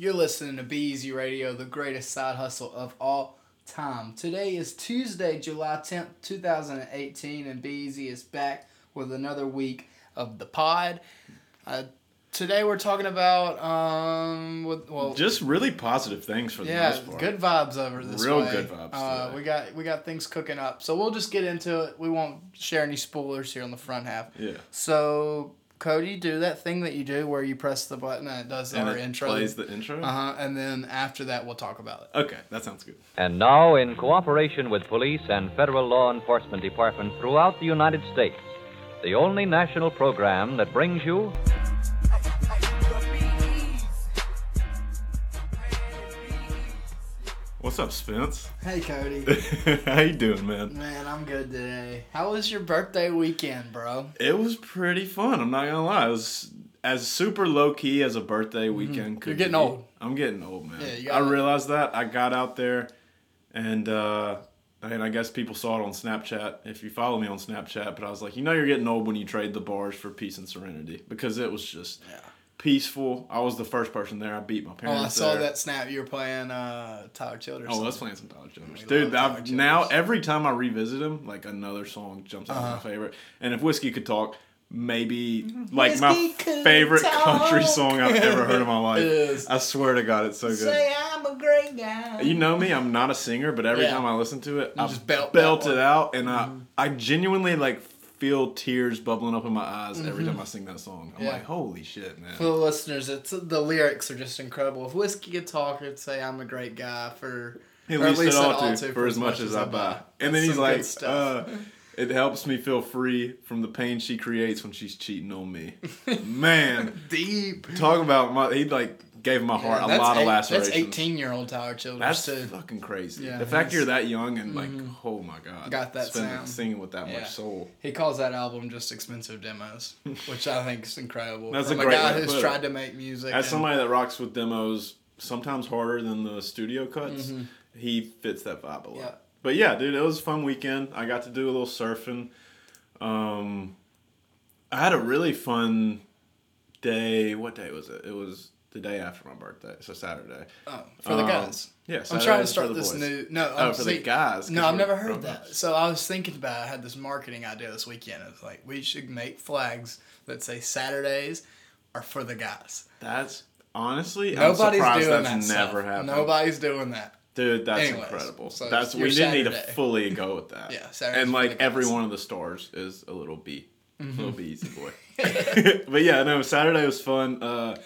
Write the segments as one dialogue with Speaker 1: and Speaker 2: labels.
Speaker 1: You're listening to Be Easy Radio, the greatest side hustle of all time. Today is Tuesday, July 10th, 2018, and Be Easy is back with another week of the pod. Uh, today we're talking about, um, with, well,
Speaker 2: Just really positive things for the
Speaker 1: yeah,
Speaker 2: most part.
Speaker 1: good vibes over this
Speaker 2: Real
Speaker 1: way.
Speaker 2: good vibes
Speaker 1: Uh, we got we got things cooking up, so we'll just get into it. We won't share any spoilers here on the front half.
Speaker 2: Yeah.
Speaker 1: So Cody, do that thing that you do where you press the button and it does
Speaker 2: And
Speaker 1: our
Speaker 2: it
Speaker 1: intro.
Speaker 2: plays the intro.
Speaker 1: Uh huh. And then after that, we'll talk about it.
Speaker 2: Okay, that sounds good.
Speaker 3: And now, in cooperation with police and federal law enforcement departments throughout the United States, the only national program that brings you
Speaker 2: What's up, Spence?
Speaker 1: Hey, Cody.
Speaker 2: How you doing, man?
Speaker 1: Man, I'm good today. How was your birthday weekend, bro?
Speaker 2: It was pretty fun. I'm not gonna lie. It was as super low key as a birthday weekend could.
Speaker 1: Mm-hmm. You're getting
Speaker 2: be.
Speaker 1: old.
Speaker 2: I'm getting old, man.
Speaker 1: Yeah, you
Speaker 2: I realized that. I got out there, and uh, and I guess people saw it on Snapchat. If you follow me on Snapchat, but I was like, you know, you're getting old when you trade the bars for peace and serenity because it was just
Speaker 1: Yeah.
Speaker 2: Peaceful. I was the first person there. I beat my parents. Oh.
Speaker 1: I saw
Speaker 2: there.
Speaker 1: that snap. You were playing uh, Tyler Childers.
Speaker 2: Oh, let's play some Tyler Childers.
Speaker 1: We
Speaker 2: Dude,
Speaker 1: Tyler
Speaker 2: I've, now every time I revisit him, like another song jumps out
Speaker 1: Uh-huh.
Speaker 2: my favorite. And if Whiskey Could Talk, maybe like my
Speaker 1: Whiskey could
Speaker 2: favorite country song I've ever heard in my life. I swear to God, it's so good.
Speaker 1: Say I'm a great guy.
Speaker 2: You know me, I'm not a singer, but every
Speaker 1: Yeah.
Speaker 2: time I listen to it,
Speaker 1: You
Speaker 2: I
Speaker 1: just belt
Speaker 2: belt.
Speaker 1: Mm-hmm.
Speaker 2: it out, and I I genuinely like feel tears bubbling up in my eyes every time I sing that song. I'm
Speaker 1: Yeah.
Speaker 2: like, holy shit, man.
Speaker 1: For the listeners, it's the lyrics are just incredible. If whiskey could talk, it'd say I'm a great guy for
Speaker 2: He
Speaker 1: or
Speaker 2: least it all to for as much as I buy. And then he's like, uh, it helps me feel free from the pain she creates when she's cheating on me. Man,
Speaker 1: deep.
Speaker 2: talk about my. He like gave my heart
Speaker 1: Yeah,
Speaker 2: a lot of
Speaker 1: eight-
Speaker 2: lacerations.
Speaker 1: That's 18 year old Tyler Childers
Speaker 2: That's
Speaker 1: too.
Speaker 2: fucking crazy.
Speaker 1: Yeah,
Speaker 2: the fact you're that young and like, oh my god,
Speaker 1: Got that
Speaker 2: spending-
Speaker 1: sound.
Speaker 2: singing with that
Speaker 1: Yeah.
Speaker 2: much soul.
Speaker 1: He calls that album just expensive demos, which I think is incredible.
Speaker 2: That's
Speaker 1: From
Speaker 2: a great
Speaker 1: guy
Speaker 2: to
Speaker 1: who's tried to make music.
Speaker 2: As
Speaker 1: and-
Speaker 2: somebody that rocks with demos, sometimes harder than the studio cuts,
Speaker 1: Mm-hmm.
Speaker 2: he fits that vibe a lot.
Speaker 1: Yeah.
Speaker 2: But yeah, dude, it was a fun weekend. I got to do a little surfing. Um, I had a really fun day. What day was it? It was the day after my birthday, so Saturday.
Speaker 1: oh, for the
Speaker 2: Um,
Speaker 1: guys.
Speaker 2: Yeah,
Speaker 1: I'm trying to start this
Speaker 2: boys.
Speaker 1: new. No,
Speaker 2: Oh,
Speaker 1: I'm
Speaker 2: for the guys.
Speaker 1: No, I've never heard that. So I was thinking about. I had this marketing idea this weekend. It's like we should make flags that say Saturdays are for the guys.
Speaker 2: That's honestly,
Speaker 1: Nobody's
Speaker 2: I'm surprised
Speaker 1: doing
Speaker 2: that's
Speaker 1: that.
Speaker 2: never happened.
Speaker 1: Nobody's doing that.
Speaker 2: Dude, that's
Speaker 1: Anyways,
Speaker 2: incredible.
Speaker 1: so
Speaker 2: that's we didn't need to fully go with that.
Speaker 1: Yeah, Saturday's
Speaker 2: and like every one of the stars is a little B,
Speaker 1: Mm-hmm.
Speaker 2: little B easy boy. but yeah, no, Saturday was fun. Uh,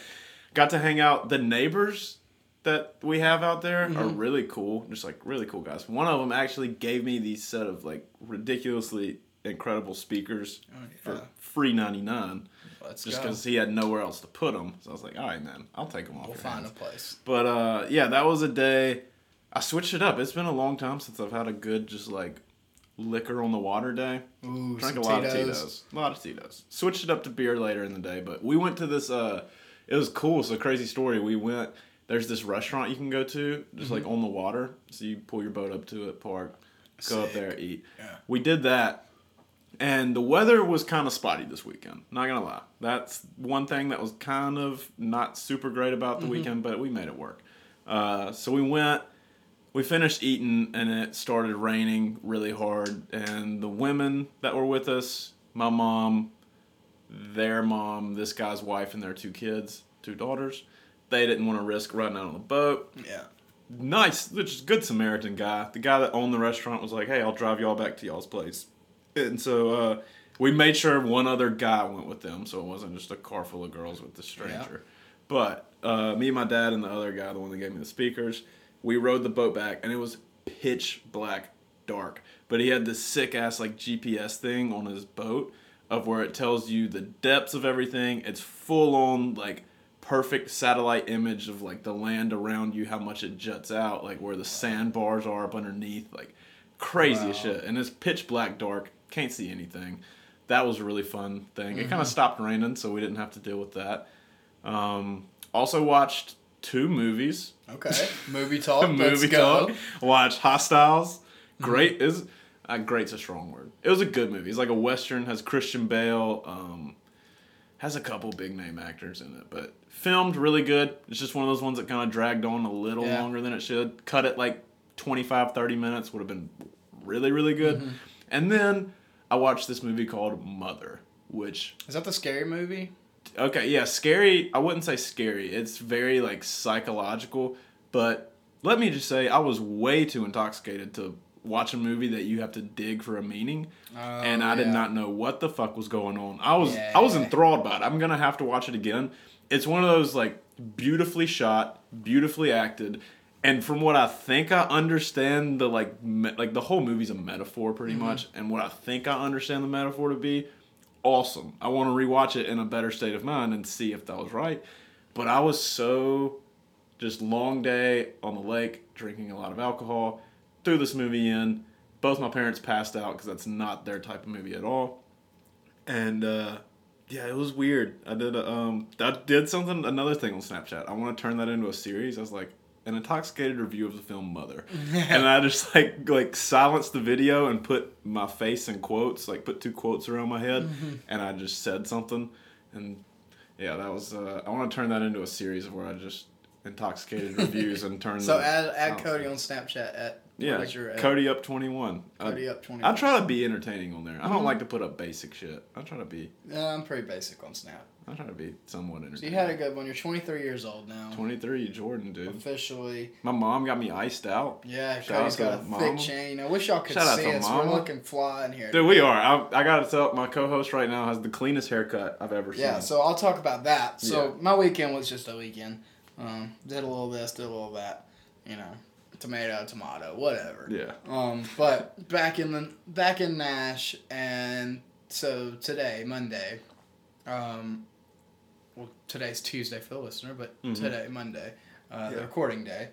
Speaker 2: got to hang out. The neighbors that we have out there are
Speaker 1: Mm-hmm.
Speaker 2: really cool. Just like really cool guys. One of them actually gave me these set of like ridiculously incredible speakers
Speaker 1: Oh, yeah.
Speaker 2: for free ninety nine.
Speaker 1: Let's
Speaker 2: Just because he had nowhere else to put them, so I was like, "All right, man, I'll take them off."
Speaker 1: We'll find
Speaker 2: hands."
Speaker 1: a place.
Speaker 2: But uh, yeah, that was a day. I switched it up. It's been a long time since I've had a good just like liquor on the water day.
Speaker 1: Ooh,
Speaker 2: Drank a lot of
Speaker 1: Tito's.
Speaker 2: Tito's. A lot of Tito's. Switched it up to beer later in the day, but we went to this. Uh, it was cool. So crazy story. We went. There's this restaurant you can go to, just like
Speaker 1: Mm-hmm.
Speaker 2: on the water. So you pull your boat up to it, park, go up there, eat.
Speaker 1: Yeah.
Speaker 2: We did that, and the weather was kind of spotty this weekend. Not gonna lie, that's one thing that was kind of not super great about
Speaker 1: Mm-hmm.
Speaker 2: the weekend, but we made it work. Uh, so we went. We finished eating, and it started raining really hard. And the women that were with us, my mom, their mom, this guy's wife, and their two kids, two daughters, they didn't want to risk running out on the boat
Speaker 1: Yeah.
Speaker 2: nice, which is good Samaritan guy. The guy that owned the restaurant was like, "Hey, I'll drive y'all back to y'all's place," and so uh, we made sure one other guy went with them, so it wasn't just a car full of girls with the stranger. But uh, me, and my dad, and the other guy, the one that gave me the speakers, we rode the boat back, and it was pitch black, dark. But he had this sick ass like GPS thing on his boat of where it tells you the depths of everything. It's full on like perfect satellite image of like the land around you, how much it juts out, like where the sandbars are up underneath, like crazy
Speaker 1: Wow.
Speaker 2: shit. And it's pitch black dark, can't see anything. That was a really fun thing. It
Speaker 1: Mm-hmm.
Speaker 2: kind of stopped raining, so we didn't have to deal with that. Um, also watched two movies.
Speaker 1: Okay. Movie talk. Let's
Speaker 2: movie
Speaker 1: go.
Speaker 2: talk. Watched Hostiles. Great is uh, great's a strong word. It was a good movie. It's like a western. Has Christian Bale. Um, has a couple big name actors in it, but Filmed really good. It's just one of those ones that kind of dragged on a little
Speaker 1: Yeah.
Speaker 2: longer than it should. Cut it like 25, 30 minutes would have been really, really good.
Speaker 1: Mm-hmm.
Speaker 2: And then I watched this movie called Mother, which
Speaker 1: Is that the scary movie?
Speaker 2: Okay, yeah, scary. I wouldn't say scary. It's very like psychological, but let me just say I was way too intoxicated to watch a movie that you have to dig for a meaning, and I did
Speaker 1: Oh,
Speaker 2: not know what the fuck was going on. I was I was enthralled by it. I'm gonna have to watch it again. It's one of those like beautifully shot, beautifully acted. And from what I think I understand, the like me- like the whole movie's a metaphor pretty
Speaker 1: Mm-hmm.
Speaker 2: much, and what I think I understand the metaphor to be, awesome. I want to rewatch it in a better state of mind and see if that was right. But I was so just long day on the lake, drinking a lot of alcohol, threw this movie in. Both my parents passed out because that's not their type of movie at all. And uh, yeah, it was weird. I did a, um I did something another thing on Snapchat. I want to turn that into a series. I was like an intoxicated review of the film Mother, and I just like like silenced the video and put my face in quotes, like put two quotes around my head, and I just said something, and yeah, that was. Uh, I want to turn that into a series where I just intoxicated reviews and turn.
Speaker 1: So add add. Cody on Snapchat at
Speaker 2: Yeah,
Speaker 1: your at?
Speaker 2: Cody up twenty one.
Speaker 1: Cody up twenty.
Speaker 2: I try to be entertaining on there. I don't
Speaker 1: Mhm.
Speaker 2: like to put up basic shit. I try to be.
Speaker 1: Uh, I'm pretty basic on Snap.
Speaker 2: I try to be somewhat
Speaker 1: So you had a good one. You're 23 years old now.
Speaker 2: Twenty three, Jordan, dude.
Speaker 1: Officially.
Speaker 2: My mom got me iced out.
Speaker 1: Yeah,
Speaker 2: Shout
Speaker 1: Cody's got a thick
Speaker 2: Mama.
Speaker 1: chain. I wish y'all could
Speaker 2: Shout out
Speaker 1: see us.
Speaker 2: Mama.
Speaker 1: We're looking fly in here.
Speaker 2: Dude, we are. I, I gotta tell my co-host right now has the cleanest haircut I've ever
Speaker 1: Yeah,
Speaker 2: seen.
Speaker 1: Yeah, so I'll talk about that. So
Speaker 2: Yeah.
Speaker 1: my weekend was just a weekend. Um, did a little this, did a little that. You know, tomato, tomato, whatever.
Speaker 2: yeah.
Speaker 1: Um, but back in the back in Nash, and so today, Monday, um, well, today's Tuesday for the listener, but
Speaker 2: Mhm.
Speaker 1: today, Monday, uh, the recording day.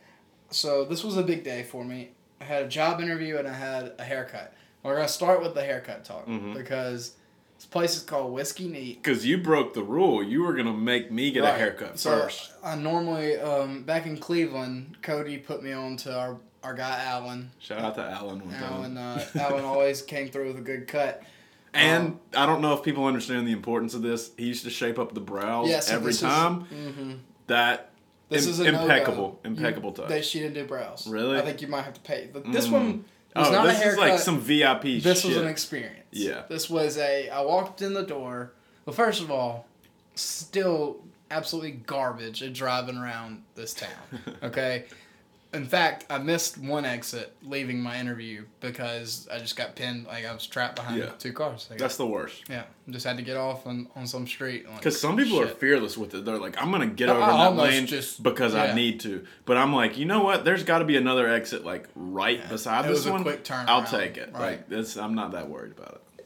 Speaker 1: So this was a big day for me. I had a job interview and I had a haircut. We're gonna start with the haircut talk
Speaker 2: Mhm.
Speaker 1: because this place is called Whiskey Neat.
Speaker 2: Because you broke the rule. You were gonna make me get a haircut
Speaker 1: So
Speaker 2: first.
Speaker 1: I normally um, back in Cleveland, Cody put me on to our our guy Alan.
Speaker 2: Shout out to one time.
Speaker 1: Alan, uh, Alan always came through with a good cut.
Speaker 2: And
Speaker 1: Um,
Speaker 2: I don't know if people understand the importance of this. He used to shape up the brows
Speaker 1: Yeah, so
Speaker 2: every
Speaker 1: this is-
Speaker 2: time.
Speaker 1: mhm.
Speaker 2: That
Speaker 1: This
Speaker 2: im-
Speaker 1: is
Speaker 2: impeccable,
Speaker 1: no-go.
Speaker 2: impeccable
Speaker 1: You,
Speaker 2: touch.
Speaker 1: They she didn't do brows.
Speaker 2: Really?
Speaker 1: I think you might have to pay. But this
Speaker 2: Mm.
Speaker 1: one was
Speaker 2: oh,
Speaker 1: not
Speaker 2: this
Speaker 1: a haircut.
Speaker 2: is like some VIP
Speaker 1: this
Speaker 2: shit.
Speaker 1: was an experience.
Speaker 2: Yeah.
Speaker 1: This was a. I walked in the door. Well, first of all, still absolutely garbage at driving around this town. Okay. In fact, I missed one exit leaving my interview because I just got pinned. Like I was trapped behind
Speaker 2: Yeah.
Speaker 1: two cars. Like,
Speaker 2: That's the worst.
Speaker 1: yeah, just had to get off on, on some street. Like,
Speaker 2: Because some people are fearless with it. They're like, I'm gonna get
Speaker 1: I-
Speaker 2: over
Speaker 1: I
Speaker 2: that lane
Speaker 1: just-
Speaker 2: because I need to. But I'm like, you know what? There's got to be another exit like right
Speaker 1: Yeah.
Speaker 2: beside
Speaker 1: It
Speaker 2: this one. I'll take it.
Speaker 1: Right.
Speaker 2: Like this, I'm not that worried about it.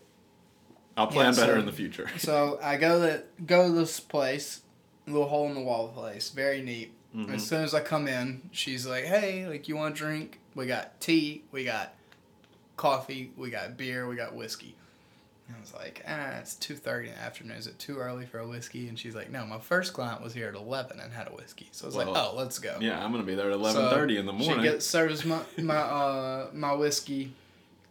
Speaker 2: I'll plan
Speaker 1: Yeah,
Speaker 2: better
Speaker 1: so-
Speaker 2: in the future.
Speaker 1: So I go to go to this place, little hole in the wall place, very neat.
Speaker 2: Mhm.
Speaker 1: As soon as I come in, she's like, "Hey, like you want a drink? We got tea, we got coffee, we got beer, we got whiskey." And I was like, "Ah, it's two thirty in the afternoon. Is it too early for a whiskey?" And she's like, "No, my first client was here at eleven and had a whiskey." So I was like, "Oh, let's go."
Speaker 2: Yeah, I'm gonna be there at
Speaker 1: So
Speaker 2: 11:30 in the morning.
Speaker 1: She gets serves my my uh my whiskey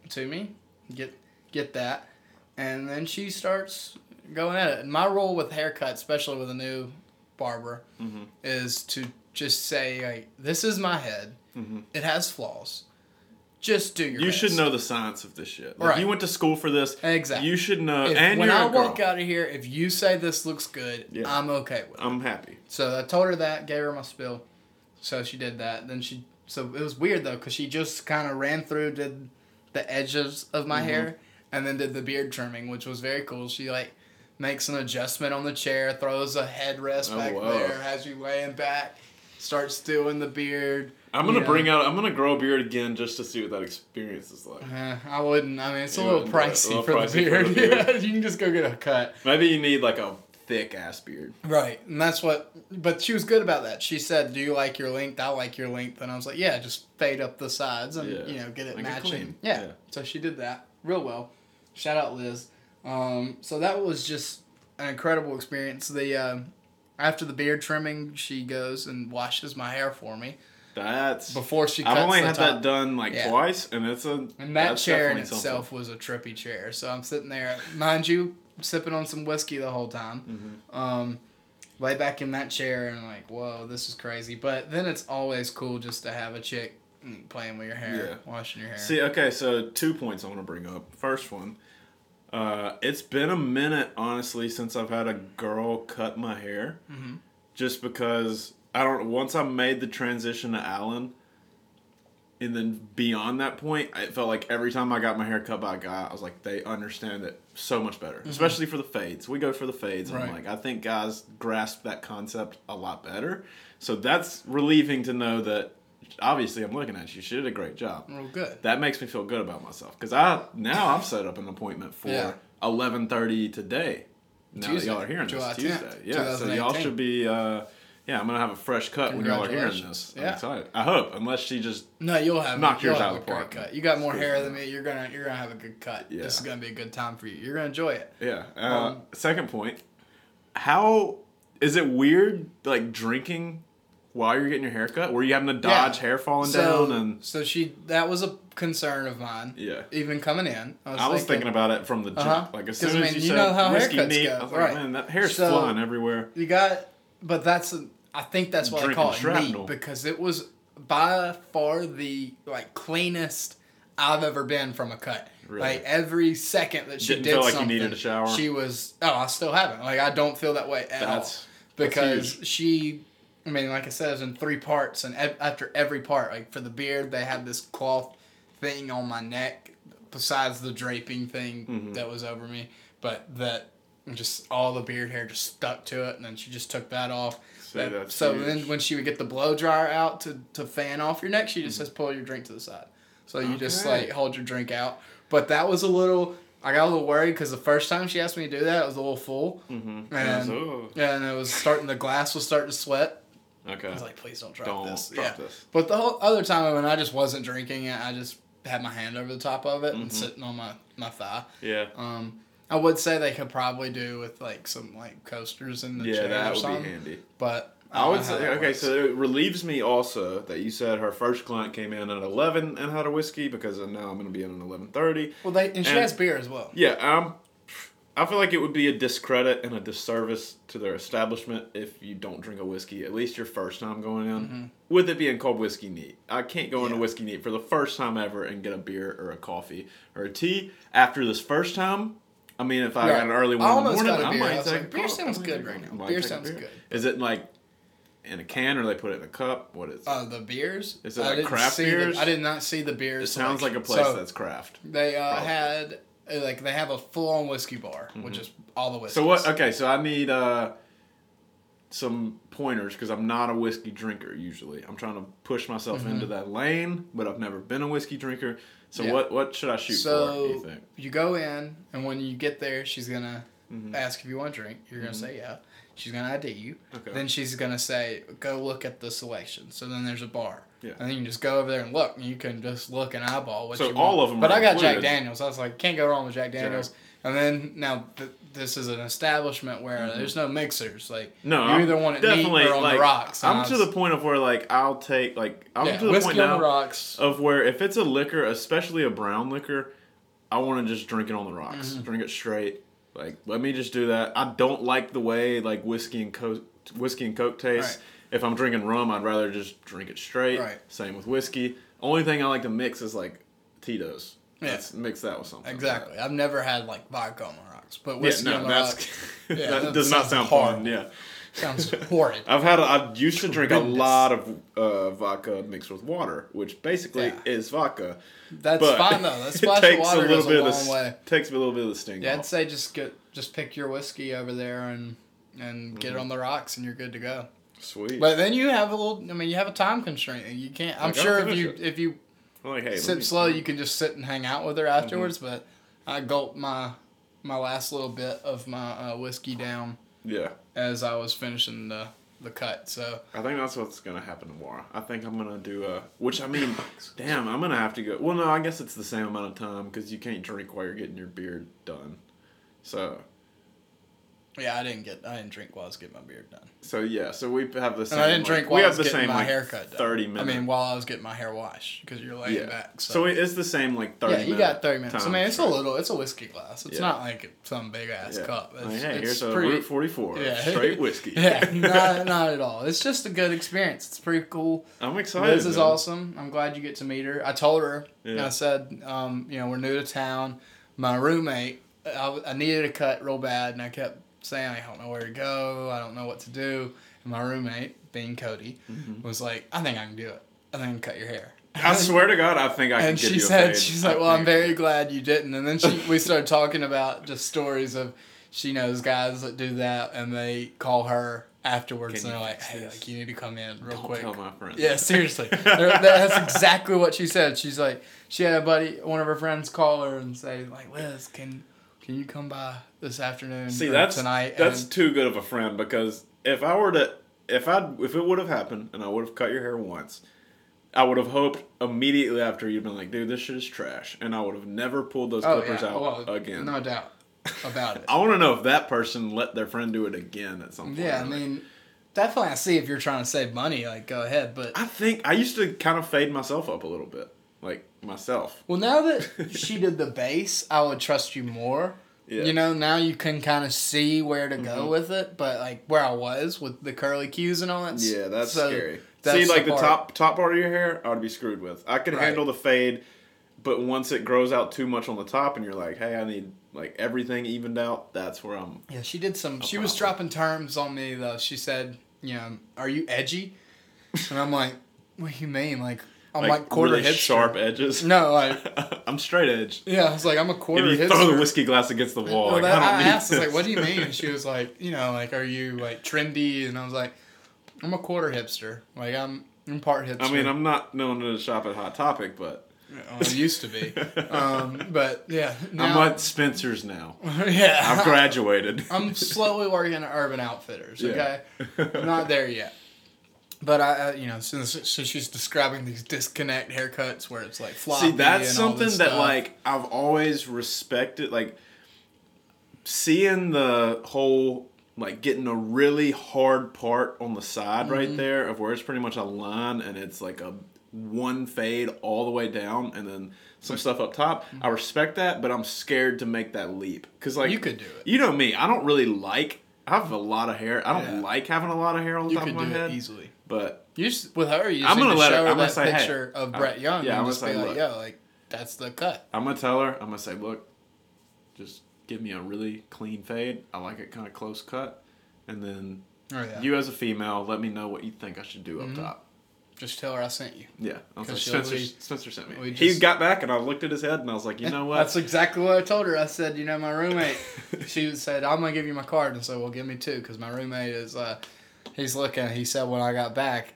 Speaker 1: to me. Get get that, and then she starts going at it. And my role with haircut, especially with a new barber,
Speaker 2: Mhm.
Speaker 1: is to just say like, "This is my head.
Speaker 2: Mhm.
Speaker 1: It has flaws. Just do your.
Speaker 2: You should know the science of this shit. Like,
Speaker 1: Right.
Speaker 2: You went to school for this.
Speaker 1: exactly.
Speaker 2: You should know.
Speaker 1: If-
Speaker 2: and
Speaker 1: when
Speaker 2: you're
Speaker 1: I
Speaker 2: a girl.
Speaker 1: walk out of here, if you say this looks good,
Speaker 2: Yeah.
Speaker 1: I'm okay with it.
Speaker 2: I'm happy.
Speaker 1: So I told her that, gave her my spill. So she did that. Then she, so it was weird though, because she just kind of ran through, did the edges of my
Speaker 2: Mhm.
Speaker 1: hair, and then did the beard trimming, which was very cool. She like makes an adjustment on the chair, throws a headrest
Speaker 2: Oh,
Speaker 1: back
Speaker 2: wow.
Speaker 1: there, has you laying back, starts doing the beard.
Speaker 2: I'm gonna bring out. I'm gonna grow a beard again just to see what that experience is like.
Speaker 1: Uh, I wouldn't. I mean, it's a little
Speaker 2: it. A
Speaker 1: pricey,
Speaker 2: little
Speaker 1: for,
Speaker 2: pricey
Speaker 1: the
Speaker 2: for
Speaker 1: beard.
Speaker 2: the beard.
Speaker 1: Yeah, you can just go get a cut.
Speaker 2: Maybe you need like a thick ass beard.
Speaker 1: Right, and that's what. But she was good about that. She said, "Do you like your length? I like your length." And I was like, "Yeah, just fade up the sides and
Speaker 2: Yeah.
Speaker 1: you know get it
Speaker 2: it
Speaker 1: matching." Yeah.
Speaker 2: Yeah.
Speaker 1: So she did that real well. Shout out Liz. Um, so that was just an incredible experience. The um, after the beard trimming, she goes and washes my hair for me
Speaker 2: That's.
Speaker 1: before she cuts
Speaker 2: I've only had
Speaker 1: top.
Speaker 2: that done like
Speaker 1: Yeah.
Speaker 2: twice, and it's a.
Speaker 1: And that chair in itself was a trippy chair. So I'm sitting there, mind you, sipping on some whiskey the whole time.
Speaker 2: Mm-hmm.
Speaker 1: Um, lay back in that chair and like, whoa, this is crazy. But then it's always cool just to have a chick mm, playing with your hair,
Speaker 2: Yeah.
Speaker 1: washing your hair.
Speaker 2: See, okay, so two points I want to bring up. First one, uh, it's been a minute, honestly, since I've had a girl cut my hair.
Speaker 1: Mhm.
Speaker 2: Just because I don't. Once I made the transition to Alan, and then beyond that point, it felt like every time I got my hair cut by a guy, I was like, they understand it so much better, especially for the fades. We go for the fades. and I'm
Speaker 1: Mm-hmm.
Speaker 2: Like, I think guys grasp that concept a lot better. So that's relieving to know that. Obviously, I'm looking at you. She did a great job
Speaker 1: Real good.
Speaker 2: that makes me feel good about myself because I now I've set up an appointment for
Speaker 1: Yeah.
Speaker 2: eleven thirty today. Now
Speaker 1: Tuesday,
Speaker 2: that y'all are hearing
Speaker 1: July
Speaker 2: this
Speaker 1: 10th,
Speaker 2: Tuesday, yeah. So y'all should be. Uh, yeah, I'm gonna have a fresh cut when y'all are hearing this. I'm
Speaker 1: Yeah.
Speaker 2: excited. I hope, unless she just
Speaker 1: No, you'll have
Speaker 2: Knock yours out of the park.
Speaker 1: cut. You got more hair than me. You're gonna you're gonna have a good cut.
Speaker 2: Yeah.
Speaker 1: This is gonna be a good time for you. You're gonna enjoy it.
Speaker 2: yeah. Uh,
Speaker 1: Um,
Speaker 2: second point, how is it weird like drinking while you're getting your hair cut? Were you having to dodge
Speaker 1: Yeah.
Speaker 2: hair falling
Speaker 1: so,
Speaker 2: down and?
Speaker 1: so she that was a concern of mine.
Speaker 2: Yeah.
Speaker 1: Even coming in, I was,
Speaker 2: I was thinking about it from the jump.
Speaker 1: Uh-huh.
Speaker 2: Like as soon
Speaker 1: I
Speaker 2: as
Speaker 1: mean,
Speaker 2: you,
Speaker 1: you
Speaker 2: said
Speaker 1: know how haircuts
Speaker 2: neat,
Speaker 1: go,
Speaker 2: I was like,
Speaker 1: right.
Speaker 2: man, that hair's
Speaker 1: So-
Speaker 2: flying everywhere.
Speaker 1: you got, but that's I think that's why I call it
Speaker 2: shrapnel.
Speaker 1: neat because it was by far the like cleanest I've ever been from a cut.
Speaker 2: Really?
Speaker 1: Like every second that she
Speaker 2: Didn't
Speaker 1: did
Speaker 2: feel like you
Speaker 1: something,
Speaker 2: needed a shower?
Speaker 1: She was oh I still haven't like I don't feel that way at all
Speaker 2: That's-
Speaker 1: because
Speaker 2: huge.
Speaker 1: she. I mean, like I said, it was in three parts, and ev- after every part, like for the beard, they had this cloth thing on my neck, besides the draping thing
Speaker 2: Mm-hmm.
Speaker 1: that was over me, but that just all the beard hair just stuck to it, and then she just took that off.
Speaker 2: See,
Speaker 1: That- so then when she would get the blow dryer out to, to fan off your neck, she just says pull your drink to the side. So you just like hold your drink out. But that was a little. I got a little worried because the first time she asked me to do that, it was a little full,
Speaker 2: Mm-hmm.
Speaker 1: and
Speaker 2: oh,
Speaker 1: and it was starting. The glass was starting to sweat.
Speaker 2: Okay.
Speaker 1: I was like, please don't drop
Speaker 2: Don't
Speaker 1: this.
Speaker 2: drop
Speaker 1: yeah.
Speaker 2: this.
Speaker 1: But the whole other time when I just wasn't drinking it, I just had my hand over the top of it and
Speaker 2: Mm-hmm.
Speaker 1: sitting on my, my thigh.
Speaker 2: yeah.
Speaker 1: Um, I would say they could probably do with like some like coasters in the
Speaker 2: Yeah,
Speaker 1: chair or
Speaker 2: that would
Speaker 1: something.
Speaker 2: be handy.
Speaker 1: But
Speaker 2: I
Speaker 1: don't
Speaker 2: would say okay,
Speaker 1: works.
Speaker 2: so it relieves me also that you said her first client came in at eleven and had a whiskey because now I'm going to be in at eleven thirty.
Speaker 1: well, they and she
Speaker 2: and-
Speaker 1: has beer as well.
Speaker 2: Yeah, um, I feel like it would be a discredit and a disservice to their establishment if you don't drink a whiskey at least your first time going in. With it being called whiskey neat, I can't go into
Speaker 1: Mm-hmm.
Speaker 2: Whiskey neat for the first time ever and get a beer or a coffee or a tea after this first time. I mean, if I
Speaker 1: Right.
Speaker 2: got an early
Speaker 1: I
Speaker 2: one in the morning, I
Speaker 1: beer. I
Speaker 2: might take
Speaker 1: like, beer sounds good right now. Beer sounds
Speaker 2: beer.
Speaker 1: good.
Speaker 2: Is it like in a can or they put it in a cup? What is it?
Speaker 1: Uh, the beers.
Speaker 2: Is it
Speaker 1: I
Speaker 2: like craft beers?
Speaker 1: The, I did not see the beers.
Speaker 2: it sounds like a place
Speaker 1: so
Speaker 2: that's craft.
Speaker 1: They uh, had like they have a full on whiskey bar, which is all the whiskey.
Speaker 2: Mm-hmm. So what? Okay, so I need uh, some pointers because I'm not a whiskey drinker usually. I'm trying to push myself into that lane, but I've never been a whiskey drinker. So
Speaker 1: Mm-hmm. Yeah.
Speaker 2: what what should I shoot
Speaker 1: So
Speaker 2: for? You think?
Speaker 1: you go in, and when you get there, she's gonna
Speaker 2: Mm-hmm.
Speaker 1: ask if you want a drink. You're gonna say yeah. She's gonna ID you.
Speaker 2: Okay.
Speaker 1: Then she's gonna say, "Go look at the selection." So then there's a bar.
Speaker 2: Yeah.
Speaker 1: And then you can just go over there and look, and you can just look and eyeball what
Speaker 2: So
Speaker 1: you
Speaker 2: all of them.
Speaker 1: But I got Jack. Daniels. I was like, can't go wrong with Jack Daniels. And then now th- this is an establishment where there's no mixers. Like
Speaker 2: Mm-hmm. No,
Speaker 1: you either want it neat or on
Speaker 2: like
Speaker 1: the rocks.
Speaker 2: I'm to the point of where like I'll take like I'm
Speaker 1: yeah,
Speaker 2: to the point now
Speaker 1: the rocks.
Speaker 2: of where if it's a liquor, especially a brown liquor, I want to just drink it on the rocks,
Speaker 1: Mm-hmm.
Speaker 2: drink it straight. Like let me just do that. I don't like the way like whiskey and coke, whiskey and coke taste.
Speaker 1: Right.
Speaker 2: If I'm drinking rum, I'd rather just drink it straight.
Speaker 1: Right.
Speaker 2: Same with whiskey. Only thing I like to mix is like Tito's.
Speaker 1: Yeah.
Speaker 2: Let's mix that with something.
Speaker 1: Exactly. I've never had like vodka on the rocks, but
Speaker 2: Yeah,
Speaker 1: whiskey
Speaker 2: no,
Speaker 1: on the rocks Yeah, that
Speaker 2: does not sound fun. Yeah.
Speaker 1: Sounds horrid.
Speaker 2: I've had. A, I used to drink a lot of uh, vodka mixed with water, which basically
Speaker 1: Yeah.
Speaker 2: is vodka.
Speaker 1: That's
Speaker 2: but
Speaker 1: fine though. That
Speaker 2: it
Speaker 1: splash of
Speaker 2: takes
Speaker 1: water goes a
Speaker 2: bit
Speaker 1: long
Speaker 2: of the,
Speaker 1: way.
Speaker 2: Takes a little bit of the sting
Speaker 1: Yeah, I'd say just get just pick your whiskey over there and and get
Speaker 2: Mm-hmm.
Speaker 1: it on the rocks and you're good to go.
Speaker 2: Sweet.
Speaker 1: But then you have a little. I mean, you have a time constraint. and You can't. I'm
Speaker 2: Like,
Speaker 1: sure if you if you
Speaker 2: I'm like, hey,
Speaker 1: sip slow, you can just sit and hang out with her afterwards. But I gulped my my last little bit of my uh, whiskey down
Speaker 2: Yeah,
Speaker 1: as I was finishing the the cut. So
Speaker 2: I think that's what's gonna happen tomorrow. I think I'm gonna do a. Which I mean, damn, I'm gonna have to go. Well, no, I guess it's the same amount of time because you can't drink while you're getting your beard done. So,
Speaker 1: Yeah, I didn't get. I didn't drink while I was getting my beard done,
Speaker 2: So yeah, so we have the same.
Speaker 1: and I didn't
Speaker 2: like-
Speaker 1: drink
Speaker 2: we
Speaker 1: while I
Speaker 2: have
Speaker 1: was
Speaker 2: the
Speaker 1: getting
Speaker 2: same
Speaker 1: my
Speaker 2: like,
Speaker 1: haircut done.
Speaker 2: Thirty minutes.
Speaker 1: I mean, while I was getting my hair washed because you're laying
Speaker 2: yeah.
Speaker 1: back.
Speaker 2: So.
Speaker 1: So,
Speaker 2: it's the same like thirty.
Speaker 1: yeah, you got thirty minutes. I mean, it's a little. It's a whiskey glass. It's
Speaker 2: Yeah.
Speaker 1: not like some big ass
Speaker 2: Yeah.
Speaker 1: cup. It's,
Speaker 2: Like, hey,
Speaker 1: it's
Speaker 2: here's a
Speaker 1: pretty,
Speaker 2: Route 44,
Speaker 1: Yeah.
Speaker 2: straight whiskey.
Speaker 1: yeah, not, not at all. It's just a good experience. It's pretty cool.
Speaker 2: I'm excited.
Speaker 1: Liz is
Speaker 2: man.
Speaker 1: awesome. I'm glad you get to meet her. I told her,
Speaker 2: Yeah.
Speaker 1: I said, um, you know, we're new to town. My roommate, I, I needed a cut real bad, and I kept saying, I don't know where to go. I don't know what to do. And my roommate, being Cody,
Speaker 2: Mm-hmm.
Speaker 1: was like, I think I can do it. I think I can cut your hair.
Speaker 2: I swear to God, I think I can
Speaker 1: and she said, she's like, well, I'm very glad you didn't. And then she, we started talking about just stories of, she knows guys that do that, and they call her afterwards,
Speaker 2: Can
Speaker 1: and they're like, hey,
Speaker 2: this?
Speaker 1: like you need to come in real
Speaker 2: Don't
Speaker 1: quick.
Speaker 2: tell my friends.
Speaker 1: Yeah, seriously. That's exactly what she said. She's like, she had a buddy, one of her friends, call her and say, like, Liz, can can you come by this afternoon?
Speaker 2: See,
Speaker 1: or
Speaker 2: that's
Speaker 1: tonight.
Speaker 2: That's
Speaker 1: And-
Speaker 2: too good of a friend because if I were to, if I, if it would have happened and I would have cut your hair once, I would have hoped immediately after you'd been like, dude, this shit is trash, and I would have never pulled those
Speaker 1: oh
Speaker 2: clippers
Speaker 1: yeah,
Speaker 2: out
Speaker 1: well,
Speaker 2: again.
Speaker 1: no doubt about it.
Speaker 2: I want to know if that person let their friend do it again at some point.
Speaker 1: yeah, I
Speaker 2: Like,
Speaker 1: mean, definitely. I see if you're trying to save money, like go ahead. But
Speaker 2: I think I used to kind of fade myself up a little bit, like myself.
Speaker 1: well, now that she did the base, I would trust you more.
Speaker 2: Yeah. Mm-hmm.
Speaker 1: You know, now you can kind of see where to go with it, but like where I was with the curly cues and all that.
Speaker 2: Yeah, that's
Speaker 1: so
Speaker 2: scary.
Speaker 1: that's
Speaker 2: See, like the,
Speaker 1: part-
Speaker 2: top top part of your hair, I would be screwed with. I could
Speaker 1: Right.
Speaker 2: handle the fade, but once it grows out too much on the top, and you're like, hey, I need like everything evened out. That's where I'm.
Speaker 1: Yeah, she did some. she was dropping terms on me though. She said, "You know, are you edgy?" And I'm like, "What do you mean? Like, I'm like, quarter
Speaker 2: really
Speaker 1: hipster."
Speaker 2: sharp edges.
Speaker 1: No, like,
Speaker 2: I'm straight edge.
Speaker 1: yeah, I was like, I'm a quarter
Speaker 2: If you throw the whiskey glass against the wall,
Speaker 1: Well,
Speaker 2: like,
Speaker 1: that-
Speaker 2: I don't
Speaker 1: I asked, I was
Speaker 2: this.
Speaker 1: like, "What do you mean?" And she was like, "You know, like, are you like trendy?" And I was like, "I'm a quarter hipster. Like, I'm, I'm part hipster."
Speaker 2: I mean, I'm not known to shop at Hot Topic, but
Speaker 1: Well, I used to be, um, but yeah, now,
Speaker 2: I'm at Spencer's now.
Speaker 1: yeah,
Speaker 2: I've graduated.
Speaker 1: I'm slowly working at Urban Outfitters.
Speaker 2: Yeah.
Speaker 1: Okay, I'm not there yet. But I, I you know, since so she's describing these disconnect haircuts where it's like floppy.
Speaker 2: See, that's something that
Speaker 1: stuff.
Speaker 2: like I've always respected. Like seeing the whole like getting a really hard part on the side
Speaker 1: Mm-hmm.
Speaker 2: right there of where it's pretty much a line and it's like a one fade all the way down and then some stuff up top. I respect that, but I'm scared to make that leap because like
Speaker 1: Mm-hmm. You could do it.
Speaker 2: You know me, I don't really like. I have a lot of hair. I don't
Speaker 1: Yeah.
Speaker 2: like having a lot of hair on the
Speaker 1: you
Speaker 2: top of my head.
Speaker 1: easily.
Speaker 2: But
Speaker 1: You just with her, you
Speaker 2: I'm gonna let her-
Speaker 1: show her
Speaker 2: I'm gonna say, hey.
Speaker 1: picture of Brett Young.
Speaker 2: yeah,
Speaker 1: and
Speaker 2: I'm
Speaker 1: just
Speaker 2: gonna say,
Speaker 1: like, yo, like that's the cut.
Speaker 2: I'm gonna tell her. I'm gonna say, look, just give me a really clean fade. I like it kind of close cut, and then
Speaker 1: Oh yeah.
Speaker 2: you as a female, let me know what you think I should do up
Speaker 1: Mhm.
Speaker 2: top.
Speaker 1: just tell her I sent you.
Speaker 2: Yeah, I was like, Spencer, Spencer sent me.
Speaker 1: we
Speaker 2: he got back, and I looked at his head, and I was like, you know what?
Speaker 1: That's exactly what I told her. I said, you know, my roommate, she said, I'm gonna give you my card, and so well, give me two, because my roommate is, uh, he's looking. He said when I got back,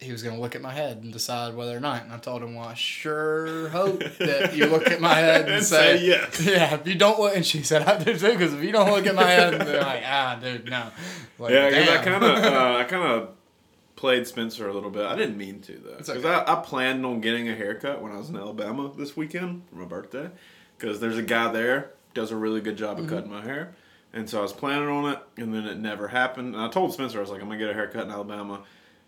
Speaker 1: he was gonna look at my head and decide whether or not. And I told him, well, I sure hope that you look at my head and say,
Speaker 2: Say yes.
Speaker 1: Yeah, if you don't look, and she said, I do too, because if you don't look at my head, and they're like, ah, dude, no. Like,
Speaker 2: yeah, because I kind of, uh, I kind of played Spencer a little bit. I didn't mean to though, because
Speaker 1: okay.
Speaker 2: I, I planned on getting a haircut when I was in Alabama this weekend for my birthday. Because there's a guy there does a really good job of
Speaker 1: Mm-hmm.
Speaker 2: cutting my hair, and so I was planning on it, and then it never happened. And I told Spencer I was like, I'm gonna get a haircut in Alabama,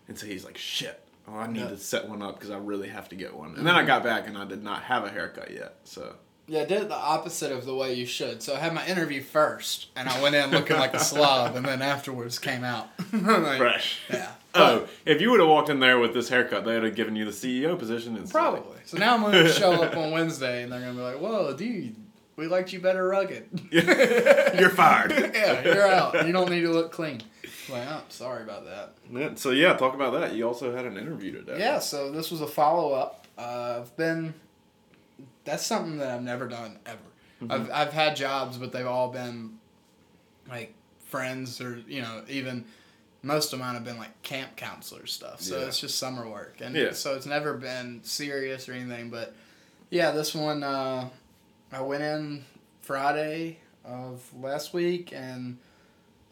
Speaker 2: and so he's like, shit. Oh, I need
Speaker 1: Yeah.
Speaker 2: To set one up because I really have to get one. And then I got back and I did not have a haircut yet. So
Speaker 1: Yeah, I did it the opposite of the way you should. So I had my interview first, and I went in looking like a slob, and then afterwards came out. Like,
Speaker 2: fresh.
Speaker 1: Yeah.
Speaker 2: Oh, if you would have walked in there with this haircut, they would have given you the CEO position. Instantly.
Speaker 1: Probably. So now I'm gonna show up on Wednesday, and they're gonna be like, "Whoa, dude, we liked you better rugged."
Speaker 2: You're fired.
Speaker 1: yeah, you're out. You don't need to look clean. Like, oh, sorry about that.
Speaker 2: So yeah, talk about that. You also had an interview today.
Speaker 1: Yeah. So this was a follow up. Uh, I've been. That's something that I've never done ever.
Speaker 2: Mm-hmm.
Speaker 1: I've I've had jobs, but they've all been like friends or you know even most of mine have been like camp counselor stuff. So
Speaker 2: Yeah.
Speaker 1: it's just summer work, and
Speaker 2: Yeah.
Speaker 1: so it's never been serious or anything. But yeah, this one uh, I went in Friday of last week and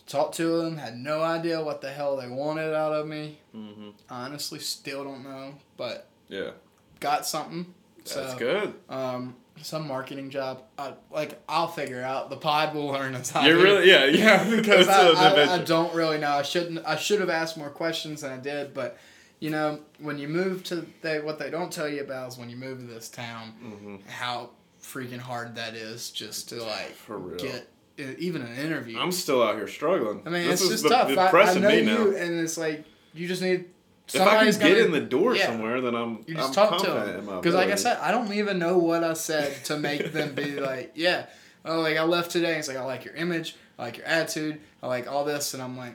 Speaker 1: talked to them. Had no idea what the hell they wanted out of me.
Speaker 2: hmm
Speaker 1: Honestly, still don't know, but
Speaker 2: Yeah,
Speaker 1: got something.
Speaker 2: that's
Speaker 1: so,
Speaker 2: good.
Speaker 1: Um, some marketing job. I, like I'll figure out. The pod will learn us how.
Speaker 2: You're really yeah
Speaker 1: yeah, because I, I, I don't really know. I shouldn't. I should have asked more questions than I did. But you know, when you move to they, what they don't tell you about is when you move to this town,
Speaker 2: Mhm.
Speaker 1: how freaking hard that is just to like
Speaker 2: For real.
Speaker 1: get uh, even an interview.
Speaker 2: I'm still out here struggling.
Speaker 1: I mean,
Speaker 2: This
Speaker 1: it's
Speaker 2: is
Speaker 1: just
Speaker 2: the-
Speaker 1: tough. I, I
Speaker 2: depressing
Speaker 1: know
Speaker 2: me
Speaker 1: you,
Speaker 2: now.
Speaker 1: and it's like you just need.
Speaker 2: If I can get in the door
Speaker 1: yeah.
Speaker 2: somewhere, then I'm
Speaker 1: You just
Speaker 2: I'm
Speaker 1: talk to them because, like I said, I don't even know what I said to make them be like, yeah, oh, like I left today. It's like I like your image, I like your attitude, I like all this, and I'm like,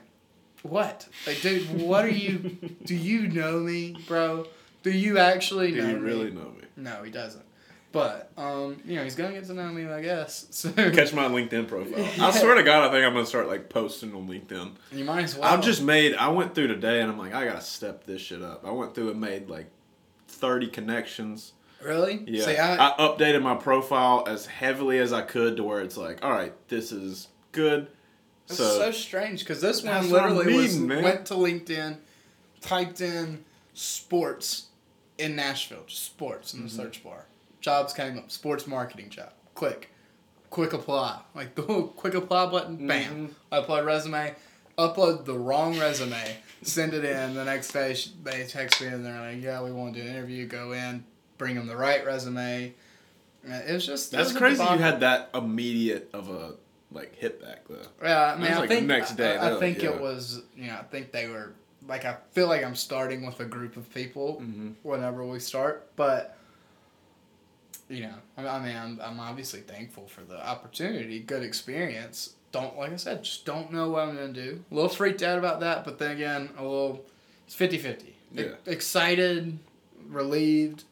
Speaker 1: what? Like, dude, what are you? do you know me, bro? Do you actually
Speaker 2: Do
Speaker 1: know
Speaker 2: you
Speaker 1: me?
Speaker 2: really know me?
Speaker 1: No, he doesn't. But um, you know, he's gonna get to know me, I guess. So
Speaker 2: Catch my LinkedIn profile.
Speaker 1: Yeah.
Speaker 2: I swear to God, I think I'm gonna start like posting on LinkedIn.
Speaker 1: you might as well.
Speaker 2: I've just made. I went through today, and I'm like, I gotta step this shit up. I went through and made like thirty connections.
Speaker 1: really.
Speaker 2: Yeah,
Speaker 1: See, I,
Speaker 2: I, updated my profile as heavily as I could to where it's like, all right, this is good.
Speaker 1: It's
Speaker 2: So,
Speaker 1: so, strange because this one
Speaker 2: That's I
Speaker 1: literally was
Speaker 2: man.
Speaker 1: went to LinkedIn, typed in sports in Nashville, just sports in the
Speaker 2: Mm-hmm.
Speaker 1: search bar. Jobs came up, sports marketing job. Click, quick apply. Like the little quick apply button, bam.
Speaker 2: Mhm.
Speaker 1: I upload resume, upload the wrong resume, send it in. The next day they text me and they're like, "Yeah, we want to do an interview. Go in, bring them the right resume." It was just
Speaker 2: that's crazy. You had that immediate of a like hit back though.
Speaker 1: Yeah, I mean, I
Speaker 2: like
Speaker 1: think
Speaker 2: next day,
Speaker 1: I, I
Speaker 2: like,
Speaker 1: think
Speaker 2: yeah.
Speaker 1: it was. You know, I think they were like. I feel like I'm starting with a group of people
Speaker 2: Mm-hmm.
Speaker 1: whenever we start, but you know, I mean, I'm, I'm obviously thankful for the opportunity, good experience. Don't like I said, just don't know what I'm gonna do. A little freaked out about that, but then again, a little. It's 50-50.
Speaker 2: Yeah.
Speaker 1: excited, relieved,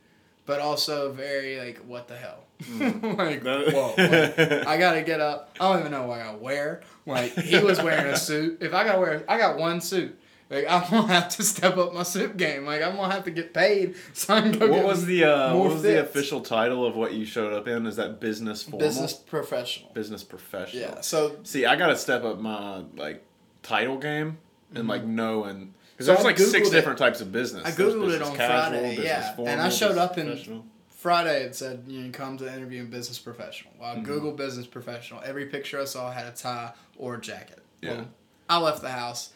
Speaker 1: but also very like, what the hell? Mm.
Speaker 2: like,
Speaker 1: whoa. like, I gotta get up. I don't even know what I wear. Like he was wearing a suit. If I gotta wear, I got one suit. Like I'm gonna have to step up my suit game. Like I'm gonna have to get paid so I can go
Speaker 2: What was the uh, what was the official title of what you showed up in? Is that business formal?
Speaker 1: business professional.
Speaker 2: business professional.
Speaker 1: Yeah. So
Speaker 2: See, I gotta step up my like title game and like knowing because
Speaker 1: So
Speaker 2: there's
Speaker 1: I
Speaker 2: like six
Speaker 1: it.
Speaker 2: different types of business.
Speaker 1: I Googled it on
Speaker 2: casual,
Speaker 1: Friday,
Speaker 2: business
Speaker 1: yeah.
Speaker 2: formal,
Speaker 1: And I showed up in- Friday it said you know, come to interview in business professional. Well, I
Speaker 2: Mm-hmm.
Speaker 1: Googled business professional. Every picture I saw had a tie or a jacket.
Speaker 2: Yeah.
Speaker 1: Well, I left the house.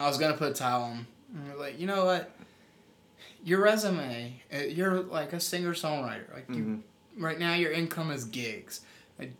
Speaker 1: I was gonna put a tie on. And we're like, you know what? Your resume, uh, you're like a singer songwriter. Like you,
Speaker 2: Mm-hmm.
Speaker 1: right now, your income is gigs. Like,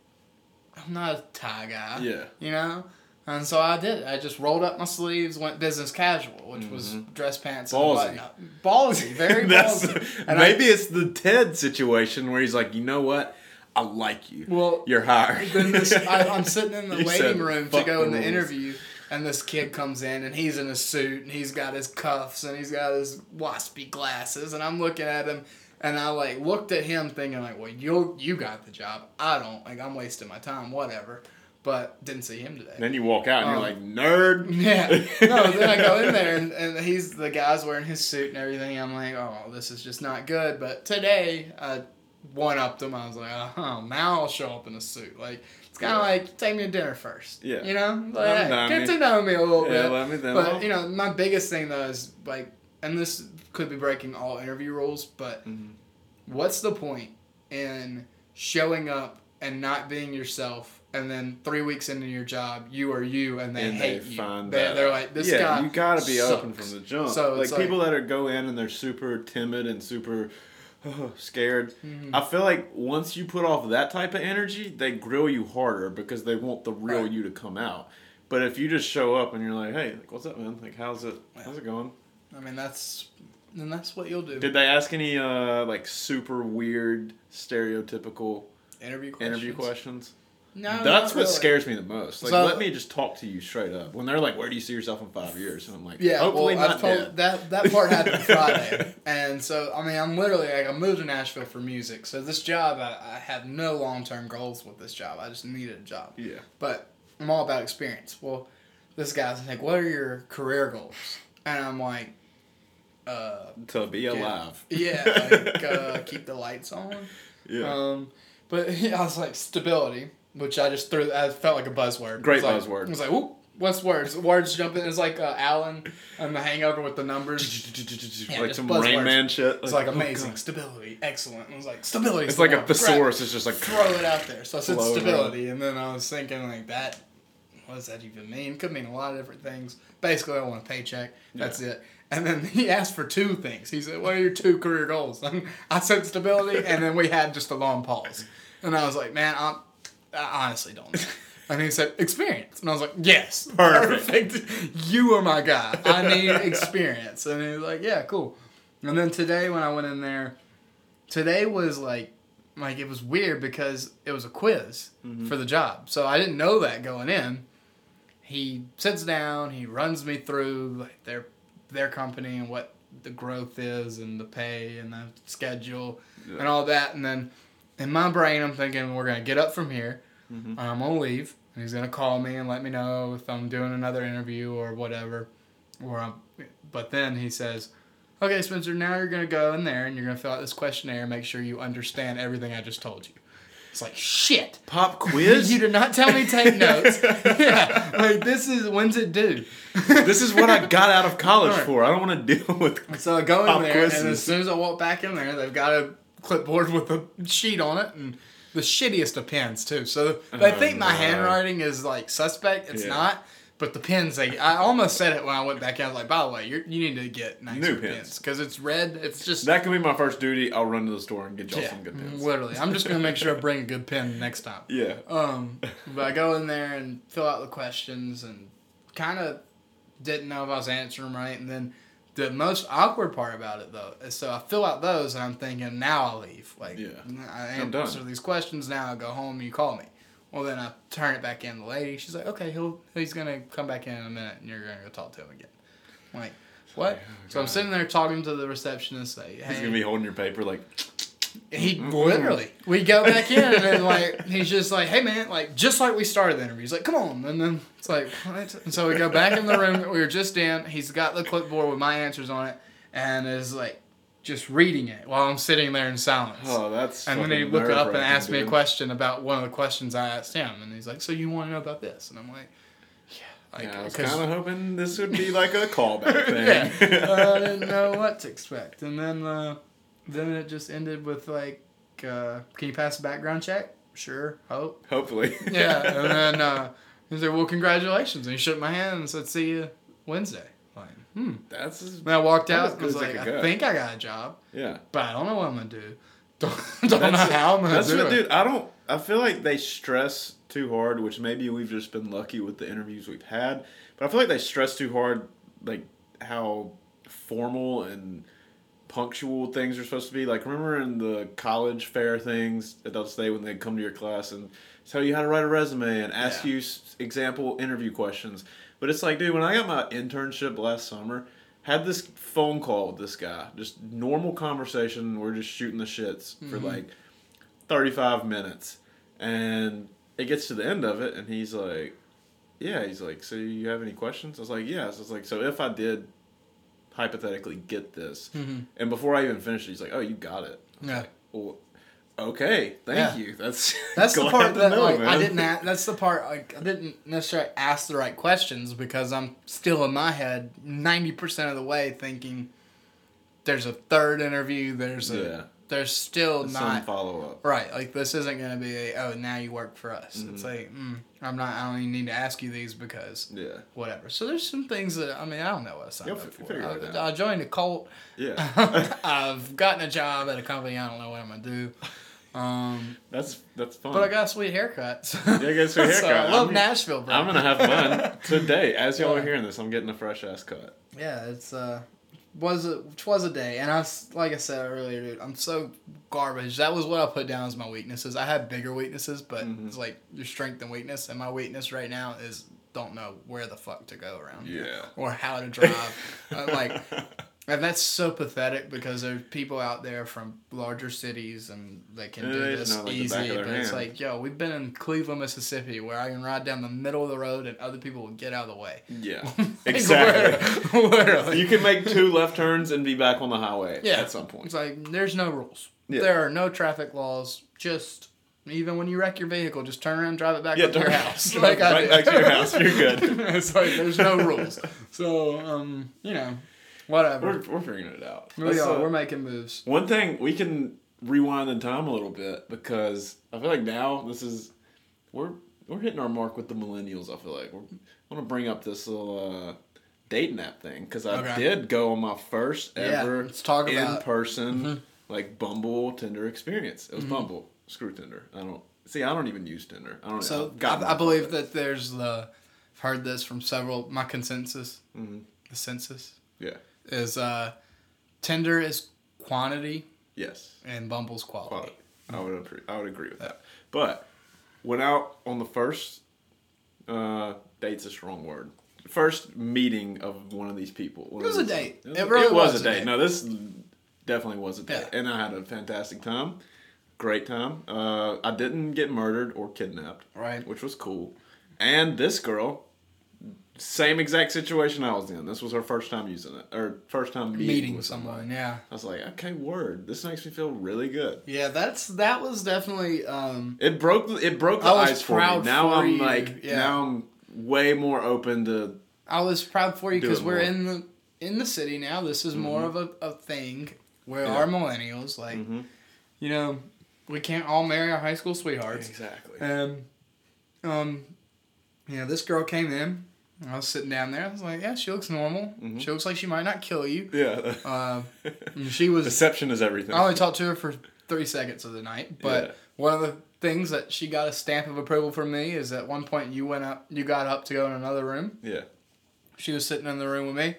Speaker 1: I'm not a tie guy.
Speaker 2: Yeah.
Speaker 1: You know. And so I did. I just rolled up my sleeves, went business casual, which was dress pants and
Speaker 2: Ballsy.
Speaker 1: button up. Ballsy, very ballsy. And I-
Speaker 2: maybe it's the Ted situation where he's like, you know what, I like you.
Speaker 1: Well,
Speaker 2: You're hired.
Speaker 1: then this, I, I'm sitting in the waiting
Speaker 2: said,
Speaker 1: room to go in
Speaker 2: the
Speaker 1: the
Speaker 2: rules."
Speaker 1: interview, and this kid comes in, and he's in a suit, and he's got his cuffs, and he's got his waspy glasses, and I'm looking at him, and I like looked at him thinking like, well, you you got the job, I don't, like I'm wasting my time, whatever, but didn't see him today.
Speaker 2: then you walk out and
Speaker 1: Um,
Speaker 2: you're like, nerd.
Speaker 1: Yeah. No, then I go in there and, and he's the guy's wearing his suit and everything. I'm like, oh, this is just not good. But today, I one upped him. I was like, oh, now I'll show up in a suit. Like, it's kind of like, take me to dinner first.
Speaker 2: Yeah.
Speaker 1: You know? Like, hey, get
Speaker 2: me.
Speaker 1: to know me a little
Speaker 2: Yeah,
Speaker 1: bit.
Speaker 2: let me know.
Speaker 1: But, you know, my biggest thing, though, is like, and this could be breaking all interview rules, but
Speaker 2: Mhm.
Speaker 1: what's the point in showing up and not being yourself and then three weeks into your job you are you and they
Speaker 2: and
Speaker 1: hate
Speaker 2: they
Speaker 1: you
Speaker 2: find
Speaker 1: they, they're like this
Speaker 2: yeah,
Speaker 1: guy
Speaker 2: you gotta be open from the jump.
Speaker 1: So
Speaker 2: like
Speaker 1: it's like-
Speaker 2: people that are go in and they're super timid and super scared.
Speaker 1: Mhm.
Speaker 2: I feel like once you put off that type of energy, they grill you harder because they want the real
Speaker 1: Right.
Speaker 2: you to come out. But if you just show up and you're like, "Hey, like, what's up, man? Like, how's it? How's it going?"
Speaker 1: i mean that's then that's what you'll do
Speaker 2: Did they ask any uh like super weird, stereotypical
Speaker 1: interview questions
Speaker 2: interview questions?
Speaker 1: No
Speaker 2: That's what
Speaker 1: really.
Speaker 2: scares me the most. Like,
Speaker 1: So-
Speaker 2: let me just talk to you straight up. When they're like, "Where do you see yourself in five years?" and I'm like,
Speaker 1: yeah,
Speaker 2: hopefully
Speaker 1: well,
Speaker 2: not
Speaker 1: I've told
Speaker 2: dead."
Speaker 1: that that part happened Friday, and so I mean, I'm literally like I moved to Nashville for music. So this job, I, I have no long term goals with this job. I just needed a job.
Speaker 2: Yeah.
Speaker 1: but I'm all about experience. Well, this guy's like, "What are your career goals?" And I'm like, "Uh,
Speaker 2: To be
Speaker 1: Yeah.
Speaker 2: alive.
Speaker 1: yeah, like uh, keep the lights on."
Speaker 2: yeah.
Speaker 1: Um, but I was like stability, which I just threw. I felt like a buzzword.
Speaker 2: Great
Speaker 1: It like-
Speaker 2: buzzword.
Speaker 1: I was like, "Whoop, What's words? Words jumping is like uh, Alan on The Hangover with the numbers. Yeah,
Speaker 2: like some
Speaker 1: buzzwords.
Speaker 2: Rain Man shit.
Speaker 1: It's like
Speaker 2: oh,
Speaker 1: amazing,
Speaker 2: God.
Speaker 1: stability, excellent. And it was like stability.
Speaker 2: It's like a thesaurus. It's just like
Speaker 1: Throw it out there. So I said stability, and then I was thinking like that. What does that even mean? Could mean a lot of different things. Basically, I want a paycheck. That's it. And then he asked for two things. He said, "What are your two career goals?" And I said stability, and then we had just a long pause. And I was like, "Man, I'm, I honestly don't." know. And he said, "Experience," and I was like, "Yes,
Speaker 2: Perfect.
Speaker 1: perfect. You are my guy. I need experience." And he was like, "Yeah, cool." And then today, when I went in there, today was like like it was weird because it was a quiz mm-hmm. for the job. So I didn't know that going in. He sits down, he runs me through like their their company and what the growth is and the pay and the schedule and all that and then in my brain I'm thinking we're gonna get up from here and I'm gonna leave and he's gonna call me and let me know if I'm doing another interview or whatever. Or I'm but then he says Okay, Spencer, now you're to go in there and you're to fill out this questionnaire and make sure you understand everything I just told you. It's like, shit.
Speaker 2: pop quiz.
Speaker 1: You did not tell me take notes. yeah. Like, this is, when's it due?
Speaker 2: this is what I got out of college
Speaker 1: Right.
Speaker 2: for. I don't want to deal with.
Speaker 1: So I go in there,
Speaker 2: quizzes.
Speaker 1: and as soon as I walk back in there, they've got a clipboard with a sheet on it and the shittiest of pens, too. So they
Speaker 2: Oh,
Speaker 1: think my
Speaker 2: no.
Speaker 1: handwriting is like suspect. It's
Speaker 2: Yeah.
Speaker 1: not. But the pens, they, I almost said it when I went back. I was like, by the way, you're, you need to get nicer
Speaker 2: New
Speaker 1: pens. Because it's red. It's just.
Speaker 2: That can be my first duty. I'll run to the store and get y'all
Speaker 1: Yeah,
Speaker 2: some good pens.
Speaker 1: literally. I'm just gonna make sure I bring a good pen next time.
Speaker 2: Yeah.
Speaker 1: Um, but I go in there and fill out the questions and kind of didn't know if I was answering them right. And then the most awkward part about it though is so I fill out those and I'm thinking now I'll leave. Like
Speaker 2: Yeah.
Speaker 1: I answer these questions now. I go home. You call me. Well then I turn it back in. The lady she's like, okay, he'll he's gonna come back in in a minute and you're gonna go talk to him again. I'm like. What? Oh so I'm sitting there talking to the receptionist. Say, hey,
Speaker 2: He's gonna be holding your paper like.
Speaker 1: He literally. We go back in and then like he's just like, hey man, like just like we started the interview. He's like, come on, and then it's like, what? And so we go back in the room that we were just in. He's got the clipboard with my answers on it, and is like just reading it while I'm sitting there in silence.
Speaker 2: Oh, that's.
Speaker 1: and then he look up and ask me a question about one of the questions I asked him, and he's like, so you want to know about this? And I'm like, yeah, like,
Speaker 2: Yeah, I was kind of hoping this would be like a callback thing.
Speaker 1: yeah, I didn't know what to expect, and then uh, then it just ended with like, uh, "Can you pass a background check?" Sure, hope.
Speaker 2: Hopefully.
Speaker 1: Yeah, and then uh, he said, "Well, congratulations," and he shook my hand and said, "See you Wednesday." Like, hmm.
Speaker 2: That's.
Speaker 1: And I walked out was like, "I
Speaker 2: go.
Speaker 1: think I got a job,
Speaker 2: Yeah.
Speaker 1: but I don't know what I'm gonna do. Don't, don't know how I'm gonna
Speaker 2: That's
Speaker 1: do
Speaker 2: what,
Speaker 1: it."
Speaker 2: dude. I don't. I feel like they stress too hard, which maybe we've just been lucky with the interviews we've had. But I feel like they stress too hard, like how formal and punctual things are supposed to be. Like remember in the college fair things that they'll say when they come to your class and tell you how to write a resume and ask
Speaker 1: Yeah.
Speaker 2: you example interview questions. But it's like, dude, when I got my internship last summer, had this phone call with this guy, just normal conversation. We're just shooting the shits for mm-hmm. like 35 minutes. And it gets to the end of it, and he's like, Yeah, he's like, So you have any questions? I was like, yes. So it's like, So if I did hypothetically get this,
Speaker 1: Mhm.
Speaker 2: and before I even finished, he's like, Oh, you got it.
Speaker 1: Yeah.
Speaker 2: like, well, okay, thank
Speaker 1: Yeah.
Speaker 2: you. That's
Speaker 1: That's the part that
Speaker 2: know,
Speaker 1: like, I didn't. A- that's the part like I didn't necessarily ask the right questions because I'm still in my head ninety percent of the way thinking there's a third interview. There's a
Speaker 2: Yeah.
Speaker 1: There's still
Speaker 2: Some
Speaker 1: not
Speaker 2: follow up.
Speaker 1: right. Like this isn't gonna be a oh now you work for us. It's
Speaker 2: Mm-hmm.
Speaker 1: like mm, I'm not. I don't even need to ask you these because
Speaker 2: Yeah.
Speaker 1: whatever. So there's some things that I mean I don't know what I signed
Speaker 2: You'll
Speaker 1: up
Speaker 2: fi-
Speaker 1: for.
Speaker 2: figure it
Speaker 1: I,
Speaker 2: out.
Speaker 1: I joined a cult.
Speaker 2: Yeah.
Speaker 1: I've gotten a job at a company. I don't know what I'm gonna do. Um,
Speaker 2: that's that's fun.
Speaker 1: but I got a sweet haircut. So.
Speaker 2: Yeah, I got a sweet
Speaker 1: so
Speaker 2: haircut.
Speaker 1: I love
Speaker 2: I'm-
Speaker 1: Nashville, bro.
Speaker 2: I'm gonna have fun today. As y'all
Speaker 1: Yeah.
Speaker 2: are hearing this, I'm getting a fresh ass cut.
Speaker 1: Yeah, it's uh, was a was a day, and I like I said earlier, dude. I'm so garbage. That was what I put down as my weaknesses. I had bigger weaknesses, but
Speaker 2: Mhm.
Speaker 1: it's like your strength and weakness, and my weakness right now is don't know where the fuck to go around
Speaker 2: Yeah.
Speaker 1: or how to drive. Uh, like, and that's so pathetic because there's people out there from larger cities and they can
Speaker 2: Yeah,
Speaker 1: do this
Speaker 2: like,
Speaker 1: easy. But
Speaker 2: their
Speaker 1: it's like, yo, we've been in Cleveland, Mississippi, where I can ride down the middle of the road and other people will get out of the way.
Speaker 2: Yeah,
Speaker 1: Like,
Speaker 2: exactly.
Speaker 1: literally- literally.
Speaker 2: you can make two left turns and be back on the highway
Speaker 1: Yeah.
Speaker 2: at some point.
Speaker 1: It's like there's no rules.
Speaker 2: Yeah.
Speaker 1: There are no traffic laws. Just even when you wreck your vehicle, just turn around, and drive it back
Speaker 2: Yeah,
Speaker 1: to your house. I
Speaker 2: right
Speaker 1: did.
Speaker 2: back to your house. You're good.
Speaker 1: it's like there's no rules. So um, you know, whatever.
Speaker 2: We're, we're figuring it out.
Speaker 1: we are. We're making moves.
Speaker 2: One thing we can rewind in time a little bit because I feel like now this is we're we're hitting our mark with the millennials. I feel like we're, I want to bring up this little uh, dating app thing because I
Speaker 1: Okay.
Speaker 2: did go on my first
Speaker 1: Yeah,
Speaker 2: ever
Speaker 1: let's talk
Speaker 2: in
Speaker 1: about it. Mm-hmm.
Speaker 2: person like Bumble Tinder experience. It was Bumble. Screw Tinder. I don't see. I don't even use Tinder. I don't.
Speaker 1: So I, I believe that there's the. I've heard this from several. My consensus,
Speaker 2: Mhm.
Speaker 1: the census,
Speaker 2: Yeah.
Speaker 1: Is uh, Tinder is quantity
Speaker 2: Yes.
Speaker 1: and Bumble's quality.
Speaker 2: Quality. I would agree. I would agree with that. But went out on the first uh, date's a strong word. First meeting of one of these people.
Speaker 1: It was a date.
Speaker 2: It was,
Speaker 1: It really
Speaker 2: it was
Speaker 1: was
Speaker 2: a
Speaker 1: a
Speaker 2: date.
Speaker 1: date.
Speaker 2: No, this definitely was a date,
Speaker 1: Yeah.
Speaker 2: and I had a fantastic time. Great time. Uh, I didn't get murdered or kidnapped,
Speaker 1: Right.
Speaker 2: which was cool. And this girl, same exact situation I was in. This was her first time using it, or first time meeting,
Speaker 1: Meeting
Speaker 2: with
Speaker 1: someone, yeah.
Speaker 2: I was like, okay, word. This makes me feel really good.
Speaker 1: Yeah, that's that was definitely um
Speaker 2: It broke. It broke the ice for me. Now
Speaker 1: for
Speaker 2: I'm
Speaker 1: you,
Speaker 2: like.
Speaker 1: yeah.
Speaker 2: Now I'm way more open to.
Speaker 1: I was proud for you because we're
Speaker 2: more.
Speaker 1: in the in the city now. This is more of a, a thing where
Speaker 2: Yeah.
Speaker 1: our millennials like
Speaker 2: Mhm.
Speaker 1: you know we can't all marry our high school sweethearts.
Speaker 2: Exactly.
Speaker 1: Um, um, know, this girl came in. I was sitting down there. I was like, yeah, she looks normal.
Speaker 2: Mhm.
Speaker 1: She looks like she might not kill you.
Speaker 2: Yeah.
Speaker 1: Uh, she was.
Speaker 2: Deception is everything.
Speaker 1: I only talked to her for three seconds of the night, but
Speaker 2: Yeah.
Speaker 1: one of the things that she got a stamp of approval from me is at one point you went up, you got up to go in another room.
Speaker 2: yeah.
Speaker 1: She was sitting in the room with me,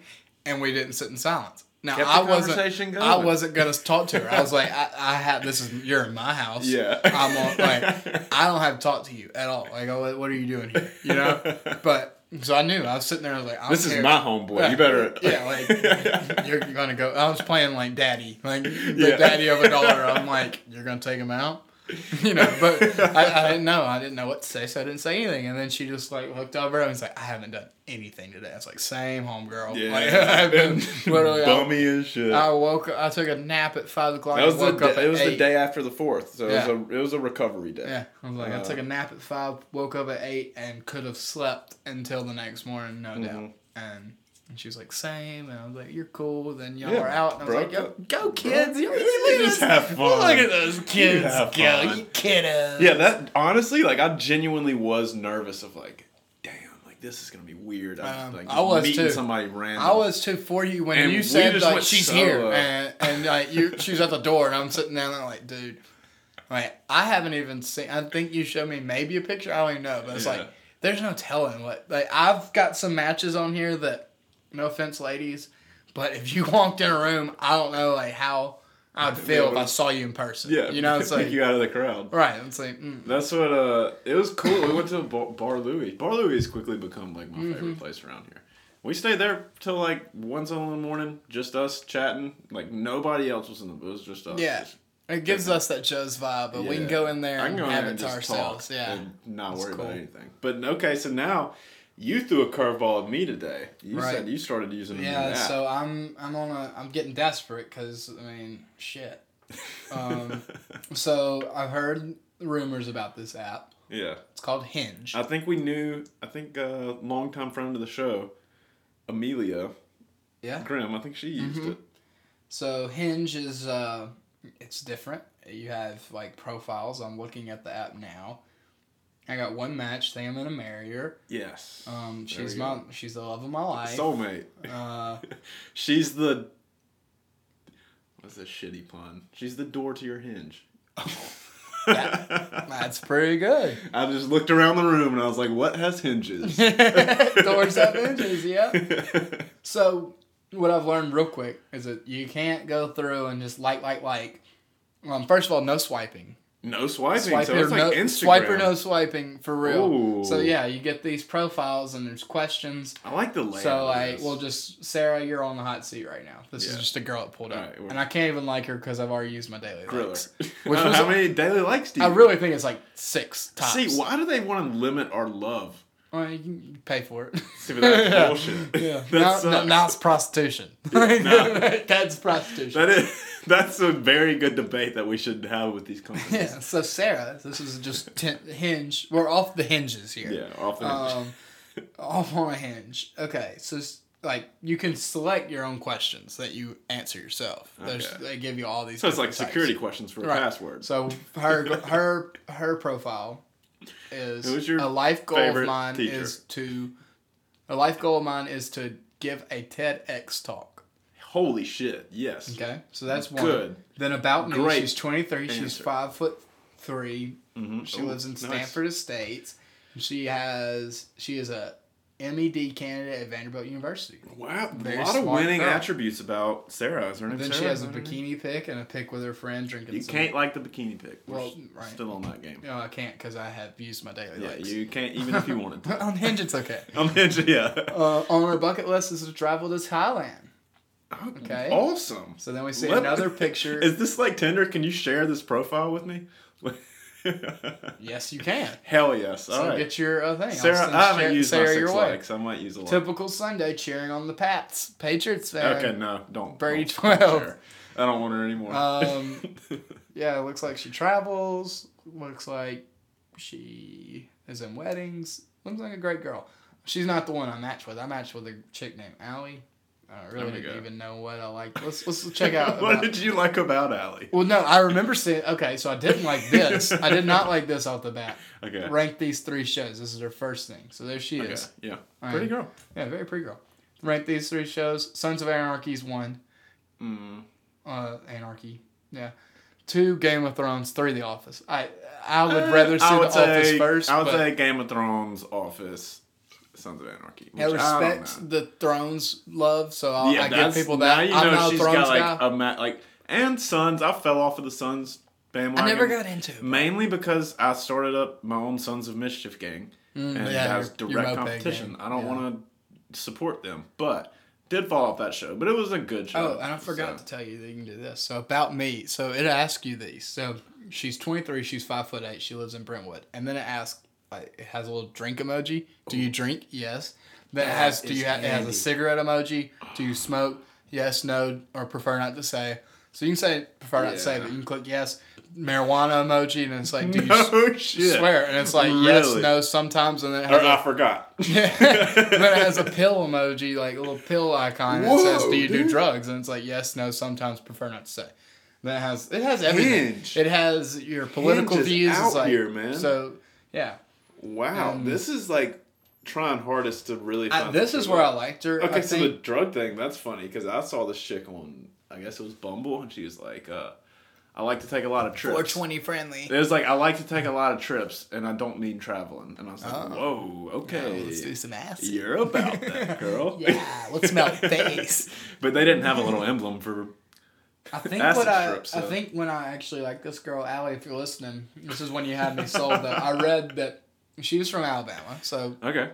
Speaker 1: and we didn't sit in silence. Now I wasn't.
Speaker 2: going.
Speaker 1: I wasn't gonna talk to her. I was like, I, I have this is you're in my house.
Speaker 2: Yeah.
Speaker 1: I'm on, like I don't have to talk to you at all. Like, oh, what are you doing here? You know. But so I knew I was sitting there. I was like, I
Speaker 2: This is my homeboy. You better.
Speaker 1: Yeah, like you're gonna go. I was playing like daddy, like the
Speaker 2: Yeah.
Speaker 1: daddy of a daughter. I'm like, you're gonna take him out, you know. But I, I didn't know. I didn't know what to say, so I didn't say anything. And then she just like looked over and was like, I haven't done anything today. I was like, same homegirl.
Speaker 2: Yeah.
Speaker 1: Like, I've been literally. I,
Speaker 2: bummy as shit.
Speaker 1: I woke. I took a nap at five o'clock.
Speaker 2: that was the.
Speaker 1: woke up
Speaker 2: Day,
Speaker 1: at
Speaker 2: it was the day after the fourth, so
Speaker 1: Yeah.
Speaker 2: it was a. It was a recovery day.
Speaker 1: Yeah, I was like, I
Speaker 2: Uh,
Speaker 1: took a nap at five, woke up at eight, and could have slept until the next morning, no doubt.
Speaker 2: Mhm.
Speaker 1: And, and she was like, same. And I was like, you're cool. Then y'all
Speaker 2: Yeah,
Speaker 1: are out. And I was
Speaker 2: bro,
Speaker 1: like, Yo,
Speaker 2: go-
Speaker 1: kids. You,
Speaker 2: You
Speaker 1: look at
Speaker 2: just have fun.
Speaker 1: Look at those kids
Speaker 2: have
Speaker 1: go.
Speaker 2: fun.
Speaker 1: You kiddos.
Speaker 2: Yeah, that honestly, like, I genuinely was nervous of like, damn, like this is gonna be weird. I'm
Speaker 1: Um,
Speaker 2: like
Speaker 1: I was
Speaker 2: meeting
Speaker 1: too.
Speaker 2: somebody random.
Speaker 1: I was too for you when
Speaker 2: And
Speaker 1: you said like she's
Speaker 2: solo.
Speaker 1: here and and like you she was at the door and I'm sitting down there like dude, like I haven't even seen. I think you showed me maybe a picture. I don't even know, but it's
Speaker 2: Yeah.
Speaker 1: like there's no telling what. Like I've got some matches on here that, no offense, ladies, but if you walked in a room, I don't know like how I'd feel if I saw you in person.
Speaker 2: Yeah,
Speaker 1: you know, it's like
Speaker 2: you out of the crowd.
Speaker 1: right. It's like mm,
Speaker 2: That's what. Uh, it was cool. We went to Bar, Bar Louie. Bar Louie has quickly become like my
Speaker 1: Mm-hmm.
Speaker 2: favorite place around here. We stayed there till like one in the morning, just us chatting. Like nobody else was in the. Was just us.
Speaker 1: Yeah.
Speaker 2: Just-
Speaker 1: it gives us that Joe's vibe, but we can go in there and have it to ourselves.
Speaker 2: talk
Speaker 1: Yeah.
Speaker 2: and not
Speaker 1: That's
Speaker 2: worry
Speaker 1: cool.
Speaker 2: about anything. But okay, so now you threw a curveball at me today. You
Speaker 1: Right.
Speaker 2: said you started using
Speaker 1: Yeah, so I'm I'm on a I'm getting desperate because I mean shit. Um, so I've heard rumors about this app.
Speaker 2: yeah,
Speaker 1: It's called Hinge.
Speaker 2: I think we knew. I think a uh, longtime friend of the show, Amelia
Speaker 1: yeah.
Speaker 2: Grimm. I think she used
Speaker 1: Mhm.
Speaker 2: it.
Speaker 1: So Hinge is uh, it's different. You have like profiles. I'm looking at the app now. I got one match. Think I'm gonna marry her.
Speaker 2: Yes.
Speaker 1: Um, she's my
Speaker 2: go.
Speaker 1: she's the love of my life.
Speaker 2: Soulmate.
Speaker 1: uh,
Speaker 2: She's the. What's a shitty pun? She's the door to your hinge.
Speaker 1: that, that's pretty good.
Speaker 2: I just looked around the room and I was like, "What has hinges?"
Speaker 1: Doors have hinges, yeah. So what I've learned real quick is that you can't go through and just like like like. Um, first of all, no swiping.
Speaker 2: No swiping,
Speaker 1: Swipe
Speaker 2: so it's like
Speaker 1: no,
Speaker 2: Instagram.
Speaker 1: swipe or no swiping for real.
Speaker 2: Ooh.
Speaker 1: So yeah, you get these profiles and there's questions.
Speaker 2: I like the layout.
Speaker 1: So like, we'll just Sarah, you're on the hot seat right now. This
Speaker 2: Yeah.
Speaker 1: is just a girl that pulled up,
Speaker 2: we're-
Speaker 1: and I can't even like her because I've already used my daily
Speaker 2: Griller.
Speaker 1: likes.
Speaker 2: Which
Speaker 1: Which was-
Speaker 2: how many daily likes do you?
Speaker 1: I really think it's like six tops.
Speaker 2: see. Why do they want to limit our love?
Speaker 1: Well, you can pay for it.
Speaker 2: See, that's bullshit.
Speaker 1: Yeah.
Speaker 2: That
Speaker 1: now, now, it's prostitution.
Speaker 2: no.
Speaker 1: That's prostitution.
Speaker 2: That is that's a very good debate that we should have with these companies.
Speaker 1: yeah. So Sarah, this is just ten, hinge. We're off the hinges here.
Speaker 2: Yeah, off the
Speaker 1: Um, off on a hinge. Okay, so like you can select your own questions that you answer yourself.
Speaker 2: Okay.
Speaker 1: they give you all these.
Speaker 2: so it's like
Speaker 1: different
Speaker 2: security questions for a
Speaker 1: Right.
Speaker 2: password.
Speaker 1: So her her her profile is
Speaker 2: Who's your
Speaker 1: a life goal of mine
Speaker 2: teacher?
Speaker 1: is to a life goal of mine is to give a TEDx talk.
Speaker 2: Holy shit! Yes.
Speaker 1: Okay, so that's one.
Speaker 2: Good.
Speaker 1: Then about me,
Speaker 2: Great
Speaker 1: she's twenty three. She's five foot three.
Speaker 2: Mhm.
Speaker 1: She
Speaker 2: Ooh,
Speaker 1: lives in
Speaker 2: nice.
Speaker 1: Stanford Estates. She has she is a MED candidate at Vanderbilt University.
Speaker 2: Wow,
Speaker 1: Very
Speaker 2: a lot of winning
Speaker 1: girl.
Speaker 2: attributes about Sarah. Is her name
Speaker 1: Then
Speaker 2: Sarah?
Speaker 1: she has a
Speaker 2: her
Speaker 1: bikini pic and a pic with her friend drinking.
Speaker 2: You
Speaker 1: some-
Speaker 2: can't like the bikini pic. We're
Speaker 1: Well, right.
Speaker 2: still on that game.
Speaker 1: No, I can't because I have used my daily
Speaker 2: Yeah,
Speaker 1: legs.
Speaker 2: you can't even if you wanted to.
Speaker 1: On Hinge, it's okay.
Speaker 2: On Hinge, yeah.
Speaker 1: Uh, on our bucket list is to travel to Thailand. Okay.
Speaker 2: Awesome.
Speaker 1: So then we see
Speaker 2: Let-
Speaker 1: another picture.
Speaker 2: Is this like Tinder? Can you share this profile with me?
Speaker 1: yes, you can.
Speaker 2: Hell yes.
Speaker 1: So
Speaker 2: All right.
Speaker 1: get your uh, thing.
Speaker 2: Sarah, I haven't used
Speaker 1: Sarah
Speaker 2: my
Speaker 1: your
Speaker 2: six
Speaker 1: way.
Speaker 2: likes. I might use a lot.
Speaker 1: Typical Sunday cheering on the Pats. Patriots fan.
Speaker 2: Okay, no, don't.
Speaker 1: Brady
Speaker 2: don't
Speaker 1: 12.
Speaker 2: share. I don't want her anymore.
Speaker 1: Um, Yeah, it looks like she travels. Looks like she is in weddings. Looks like a great girl. She's not the one I matched with. I matched with a chick named Allie. I really didn't
Speaker 2: go.
Speaker 1: even know what I liked. Let's let's check out.
Speaker 2: what
Speaker 1: about-
Speaker 2: did you like about Allie?
Speaker 1: well, no, I remember seeing. Okay, so I didn't like this. I did not like this off the bat.
Speaker 2: Okay.
Speaker 1: Rank these three shows. This is her first thing. So there she
Speaker 2: Okay.
Speaker 1: is.
Speaker 2: Yeah.
Speaker 1: All
Speaker 2: Pretty
Speaker 1: right.
Speaker 2: girl.
Speaker 1: Yeah, very pretty girl. Rank these three shows. Sons of Anarchy's one.
Speaker 2: Mm.
Speaker 1: Uh, Anarchy. Yeah. Two Game of Thrones. Three The Office. I I would rather see
Speaker 2: Uh, I
Speaker 1: The
Speaker 2: say,
Speaker 1: Office first.
Speaker 2: I would
Speaker 1: but
Speaker 2: say Game of Thrones, Office, Sons of Anarchy.
Speaker 1: I respect
Speaker 2: know.
Speaker 1: the Thrones love, so I'll,
Speaker 2: yeah,
Speaker 1: I give people
Speaker 2: now
Speaker 1: that.
Speaker 2: you
Speaker 1: I'm
Speaker 2: know
Speaker 1: not a Thrones
Speaker 2: got like
Speaker 1: guy.
Speaker 2: a ma- like and Sons. I fell off of the Sons bandwagon.
Speaker 1: I never got into it.
Speaker 2: Mainly because I started up my own Sons of Mischief gang, and
Speaker 1: Mm, yeah,
Speaker 2: was
Speaker 1: your- your
Speaker 2: direct competition. I don't
Speaker 1: yeah.
Speaker 2: want to support them, but did fall off that show. But it was a good show.
Speaker 1: Oh, and I forgot
Speaker 2: so.
Speaker 1: to tell you that you can do this. So about me. So it asks you these. So she's 23. She's five foot eight. She lives in Brentwood. And then it asks, like, it has a little drink emoji. Do you drink? Yes. Then it
Speaker 2: That
Speaker 1: has, do you ha- it has a cigarette emoji. Do you smoke? Yes, no, or prefer not to say. So you can say prefer not to say, but you can click yes. Marijuana emoji, and it's like, do you
Speaker 2: No
Speaker 1: s-
Speaker 2: shit.
Speaker 1: swear? And it's like yes,
Speaker 2: Really?
Speaker 1: no, sometimes, and then it
Speaker 2: Or
Speaker 1: has
Speaker 2: I
Speaker 1: a
Speaker 2: forgot.
Speaker 1: then it has a pill emoji, like a little pill icon that says,
Speaker 2: Whoa,
Speaker 1: "Do you do
Speaker 2: dude.
Speaker 1: drugs?" And it's like, "Yes, no, sometimes, prefer not to say." Then it has it has everything.
Speaker 2: Hinge.
Speaker 1: It has your political
Speaker 2: Hinge is
Speaker 1: views.
Speaker 2: out
Speaker 1: it's like,
Speaker 2: here, man.
Speaker 1: So yeah,
Speaker 2: Wow,
Speaker 1: Um,
Speaker 2: this is like trying hardest to really.
Speaker 1: I, this is where I liked her.
Speaker 2: Okay,
Speaker 1: I
Speaker 2: so
Speaker 1: think,
Speaker 2: the drug thing, that's funny because I saw this chick on, I guess it was Bumble, and she was like, uh, I like to take a lot of trips.
Speaker 1: 420 friendly.
Speaker 2: It was like, I like to take a lot of trips, and I don't mean traveling. And I was like,
Speaker 1: Oh.
Speaker 2: whoa, okay.
Speaker 1: Yeah, let's do some acid.
Speaker 2: You're about that, girl.
Speaker 1: Yeah, let's smell face.
Speaker 2: but they didn't have a little emblem for.
Speaker 1: I think
Speaker 2: That's
Speaker 1: what I
Speaker 2: trips,
Speaker 1: I think when I actually like this girl Allie, if you're listening, this is when you had me sold. That I read that she was from Alabama, so
Speaker 2: Okay.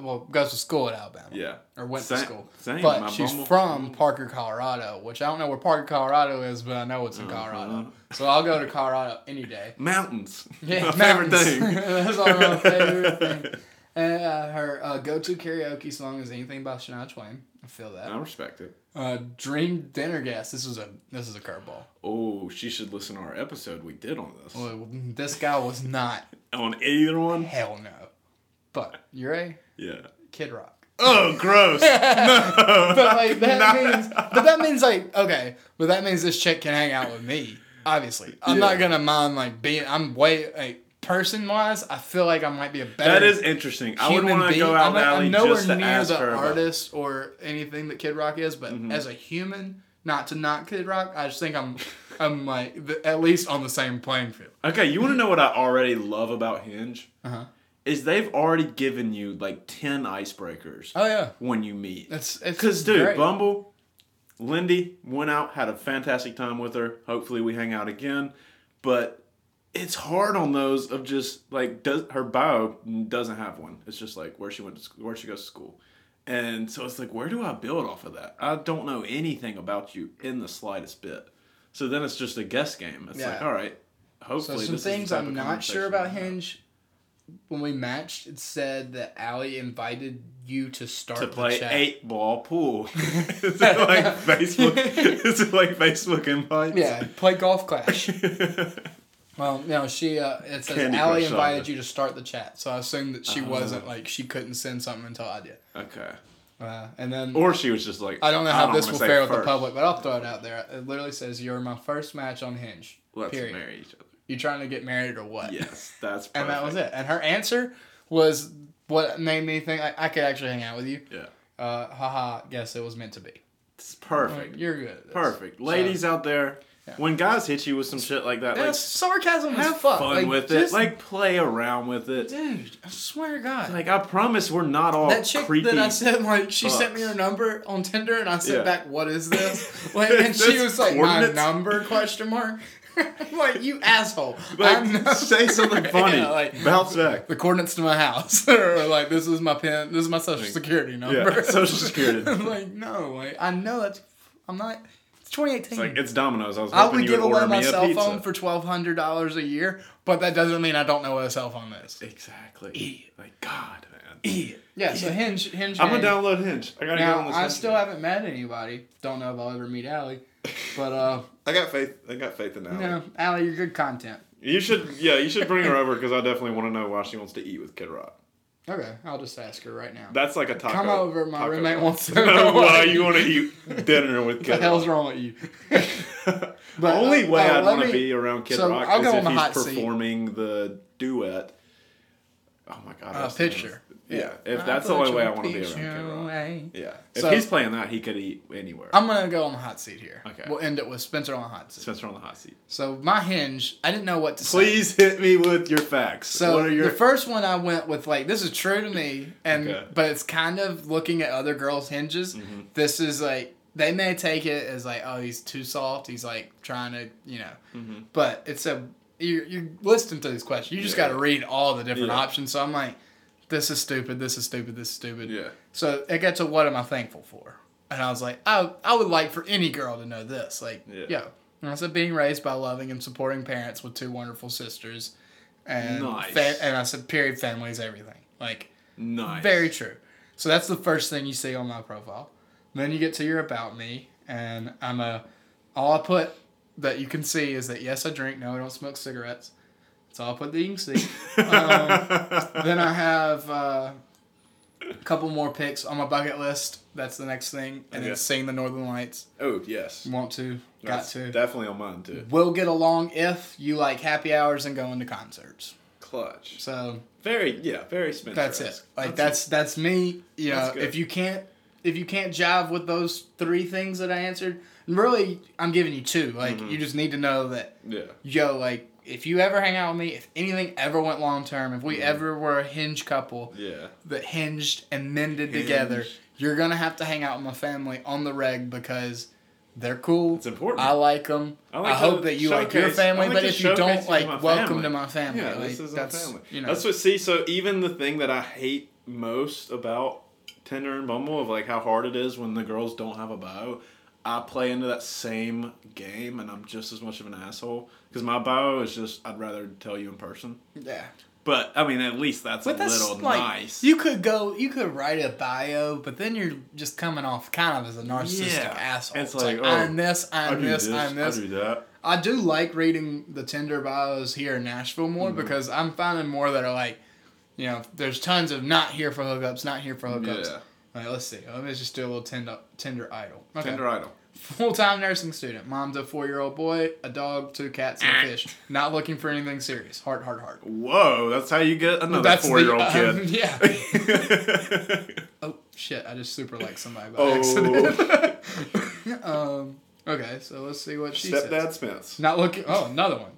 Speaker 1: well goes to school at Alabama.
Speaker 2: Yeah.
Speaker 1: or went
Speaker 2: Same-
Speaker 1: to school.
Speaker 2: same,
Speaker 1: but
Speaker 2: my
Speaker 1: she's from Parker, Colorado, which I don't know where Parker, Colorado is, but I know it's in Colorado.
Speaker 2: Uh-huh.
Speaker 1: So I'll go to Colorado any day.
Speaker 2: Mountains.
Speaker 1: Yeah,
Speaker 2: my favorite
Speaker 1: mountains.
Speaker 2: thing.
Speaker 1: That's all my favorite thing. And uh, her uh, go-to karaoke song is anything by Shania Twain. I feel that.
Speaker 2: I respect it.
Speaker 1: Uh, Dream Dinner Guest. This was a this is a curveball.
Speaker 2: Oh, she should listen to our episode we did on this.
Speaker 1: Well, this guy was not.
Speaker 2: On either one?
Speaker 1: Hell no. But you're a
Speaker 2: Yeah.
Speaker 1: Kid Rock.
Speaker 2: Oh, gross.
Speaker 1: but like that
Speaker 2: Nah.
Speaker 1: means but that means like okay but that means this chick can hang out with me obviously i'm not gonna mind like being i'm way like person wise i feel like i might be a better
Speaker 2: That is interesting. I would want to go out
Speaker 1: I'm, not- I'm nowhere
Speaker 2: just to
Speaker 1: near
Speaker 2: ask
Speaker 1: the
Speaker 2: her about-
Speaker 1: artist or anything that kid rock is but
Speaker 2: Mm-hmm.
Speaker 1: as a human not to not kid rock i just think i'm i'm like the, at least on the same playing field
Speaker 2: Okay, you want to know what I already love about Hinge?
Speaker 1: uh-huh
Speaker 2: Is they've already given you like 10 icebreakers
Speaker 1: oh yeah
Speaker 2: when you meet.
Speaker 1: that's
Speaker 2: Because, dude,
Speaker 1: great.
Speaker 2: Bumble, Lindy went out, had a fantastic time with her. Hopefully, we hang out again. But it's hard on those of just like does her bio doesn't have one. It's just like where she went to school, where she goes to school, and so it's like where do I build off of that? I don't know anything about you in the slightest bit. So then it's just a guess game. It's like
Speaker 1: Yeah.
Speaker 2: all right.
Speaker 1: so
Speaker 2: Hopefully,
Speaker 1: some
Speaker 2: this is the
Speaker 1: things
Speaker 2: type
Speaker 1: i'm not sure about hinge when we matched, it said that Allie invited you to start
Speaker 2: to
Speaker 1: the
Speaker 2: play
Speaker 1: chat.
Speaker 2: eight ball pool. is it like Facebook? is it like Facebook invites?
Speaker 1: Yeah, play golf clash. Well, no, she. Uh, it says
Speaker 2: Candy
Speaker 1: Allie invited you to start the chat, so I assumed that she
Speaker 2: Oh.
Speaker 1: wasn't like she couldn't send something until I did.
Speaker 2: okay.
Speaker 1: Uh, and then
Speaker 2: Or she was just like,
Speaker 1: I don't know how this will fare with the public, but I'll throw it out there. It literally says you're my first match on Hinge.
Speaker 2: Let's
Speaker 1: period.
Speaker 2: marry each other.
Speaker 1: You trying to get married or what?
Speaker 2: Yes, that's perfect.
Speaker 1: and that was it. And her answer was what made me think I, I could actually hang out with you.
Speaker 2: Yeah,
Speaker 1: Uh, haha, guess it was meant to be.
Speaker 2: it's perfect.
Speaker 1: Like, you're good. at this.
Speaker 2: Perfect. Ladies out there,
Speaker 1: Yeah.
Speaker 2: when guys hit you with some shit like that,
Speaker 1: Yeah,
Speaker 2: like
Speaker 1: sarcasm
Speaker 2: have
Speaker 1: fuck.
Speaker 2: fun
Speaker 1: Like,
Speaker 2: with it. Like play around with it.
Speaker 1: dude, I swear to God.
Speaker 2: Like I promise, we're not all
Speaker 1: that chick
Speaker 2: creepy.
Speaker 1: that I said like she sent me her number on Tinder and I sent
Speaker 2: Yeah.
Speaker 1: back what is this? Like and she was like my number question mark. Like you asshole.
Speaker 2: like say something funny.
Speaker 1: Yeah, like
Speaker 2: Bounce back.
Speaker 1: the coordinates to my house or like this is my pin this is my social security number.
Speaker 2: Yeah, social security.
Speaker 1: I'm like no, like I know that's I'm not it's 2018.
Speaker 2: It's like it's Domino's. I was
Speaker 1: I
Speaker 2: hoping
Speaker 1: would give
Speaker 2: would
Speaker 1: away my cell
Speaker 2: pizza.
Speaker 1: phone for twelve hundred dollars a year, but that doesn't mean I don't know what a cell phone is.
Speaker 2: exactly. Like God, man.
Speaker 1: Yeah, so Hinge Hinge.
Speaker 2: I'm gonna download Hinge. I gotta get
Speaker 1: Now
Speaker 2: on this.
Speaker 1: I
Speaker 2: Hinge
Speaker 1: still
Speaker 2: game.
Speaker 1: haven't met anybody. Don't know if I'll ever meet Allie, but uh,
Speaker 2: I got faith. I got faith in
Speaker 1: you
Speaker 2: Allie.
Speaker 1: know, Allie, you're good content.
Speaker 2: You should, yeah, you should bring her over because I definitely want to know why she wants to eat with Kid Rock.
Speaker 1: Okay, I'll just ask her right now.
Speaker 2: That's like a taco.
Speaker 1: Come over, my
Speaker 2: taco
Speaker 1: roommate wants to
Speaker 2: know why you want to eat dinner with
Speaker 1: What
Speaker 2: Kid
Speaker 1: the hell's
Speaker 2: Rock.
Speaker 1: wrong with you?
Speaker 2: the
Speaker 1: But,
Speaker 2: only
Speaker 1: uh,
Speaker 2: way
Speaker 1: uh,
Speaker 2: I'd want to be around Kid
Speaker 1: so
Speaker 2: Rock
Speaker 1: I'll
Speaker 2: is if he's
Speaker 1: hot seat.
Speaker 2: performing the duet. Oh my god!
Speaker 1: Uh, picture.
Speaker 2: Yeah, if
Speaker 1: I
Speaker 2: that's the only way I want to be around
Speaker 1: picture
Speaker 2: Kid Rock.
Speaker 1: away.
Speaker 2: Yeah, if
Speaker 1: So-
Speaker 2: he's playing that, he could eat anywhere.
Speaker 1: I'm gonna go on the hot seat here.
Speaker 2: Okay.
Speaker 1: We'll end it with Spencer on the hot seat.
Speaker 2: Spencer on the hot seat.
Speaker 1: So my hinge, I didn't know what to say.
Speaker 2: Please hit me with your facts.
Speaker 1: So
Speaker 2: what are your
Speaker 1: the first one I went with like this is true to me, and
Speaker 2: Okay.
Speaker 1: but it's kind of looking at other girls' hinges.
Speaker 2: Mm-hmm.
Speaker 1: This is like they may take it as like oh he's too soft. He's like trying to you know,
Speaker 2: Mm-hmm.
Speaker 1: but it's a you're, you're listening to these questions. You just
Speaker 2: Yeah.
Speaker 1: got to read all the different
Speaker 2: Yeah.
Speaker 1: options. So I'm like, this is stupid. This is stupid. This is stupid.
Speaker 2: Yeah.
Speaker 1: So it got to what am I thankful for? And I was like, I, I would like for any girl to know this. Like,
Speaker 2: Yeah.
Speaker 1: yo. And I said, being raised by loving and supporting parents with two wonderful sisters. And,
Speaker 2: Nice.
Speaker 1: fa- and I said, period, family is everything. Like,
Speaker 2: nice?
Speaker 1: very true. So that's the first thing you see on my profile. Then you get to your about me, and I'm a. All I put that you can see is that yes, I drink. No, I don't smoke cigarettes. That's all I put that you can see. um, then I have uh, a couple more picks on my bucket list. That's the next thing, and
Speaker 2: Okay.
Speaker 1: then seeing the Northern Lights.
Speaker 2: Oh yes.
Speaker 1: Want to,
Speaker 2: That's
Speaker 1: got to.
Speaker 2: Definitely on mine too.
Speaker 1: We'll get along if you like happy hours and going to concerts.
Speaker 2: Clutch.
Speaker 1: So
Speaker 2: Very yeah. Very Spencer.
Speaker 1: That's it. Like that's that's me. You know, if you can't if you can't jive with those three things that I answered, really I'm giving you two. Like
Speaker 2: Mm-hmm.
Speaker 1: you just need to know that
Speaker 2: Yeah.
Speaker 1: yo, like if you ever hang out with me, if anything ever went long term, if we
Speaker 2: Mm-hmm.
Speaker 1: ever were a hinge couple
Speaker 2: Yeah.
Speaker 1: that hinged and mended together, you're gonna have to hang out with my family on the reg because they're cool.
Speaker 2: It's important.
Speaker 1: I like them. I,
Speaker 2: I
Speaker 1: hope that you like your family,
Speaker 2: like
Speaker 1: but if you don't,
Speaker 2: you to
Speaker 1: like, welcome
Speaker 2: family.
Speaker 1: to my family.
Speaker 2: Yeah,
Speaker 1: like,
Speaker 2: this is
Speaker 1: that's,
Speaker 2: my family.
Speaker 1: You know,
Speaker 2: That's what. See, so even the thing that I hate most about Tinder and Bumble of like how hard it is when the girls don't have a bio. I play into that same game, and I'm just as much of an asshole because my bio is just I'd rather tell you in person.
Speaker 1: yeah.
Speaker 2: But I mean, at least that's
Speaker 1: But
Speaker 2: a
Speaker 1: that's
Speaker 2: little
Speaker 1: like
Speaker 2: nice.
Speaker 1: you could go, you could write a bio, but then you're just coming off kind of as a narcissistic
Speaker 2: Yeah.
Speaker 1: asshole.
Speaker 2: It's
Speaker 1: It's, like,
Speaker 2: like, oh,
Speaker 1: I'm this, I'm this,
Speaker 2: this,
Speaker 1: I'm this.
Speaker 2: I do that.
Speaker 1: I do like reading the Tinder bios here in Nashville more
Speaker 2: Mm-hmm.
Speaker 1: because I'm finding more that are like, you know, there's tons of not here for hookups, not here for hookups.
Speaker 2: Yeah.
Speaker 1: All right, let's see. Let me just do a little Tinder, Tinder idol. Okay.
Speaker 2: Tinder idol.
Speaker 1: Full time nursing student. Mom's a four year old boy, a dog, two cats, and a fish. Not looking for anything serious. Heart, heart, heart.
Speaker 2: Whoa, that's how you get another
Speaker 1: That's the-
Speaker 2: four year old
Speaker 1: um,
Speaker 2: kid.
Speaker 1: yeah. Oh shit! I just super like somebody by
Speaker 2: Oh.
Speaker 1: accident. um. Okay, so let's see what she
Speaker 2: Stepdad
Speaker 1: says.
Speaker 2: Spence.
Speaker 1: Not looking. Oh, another one.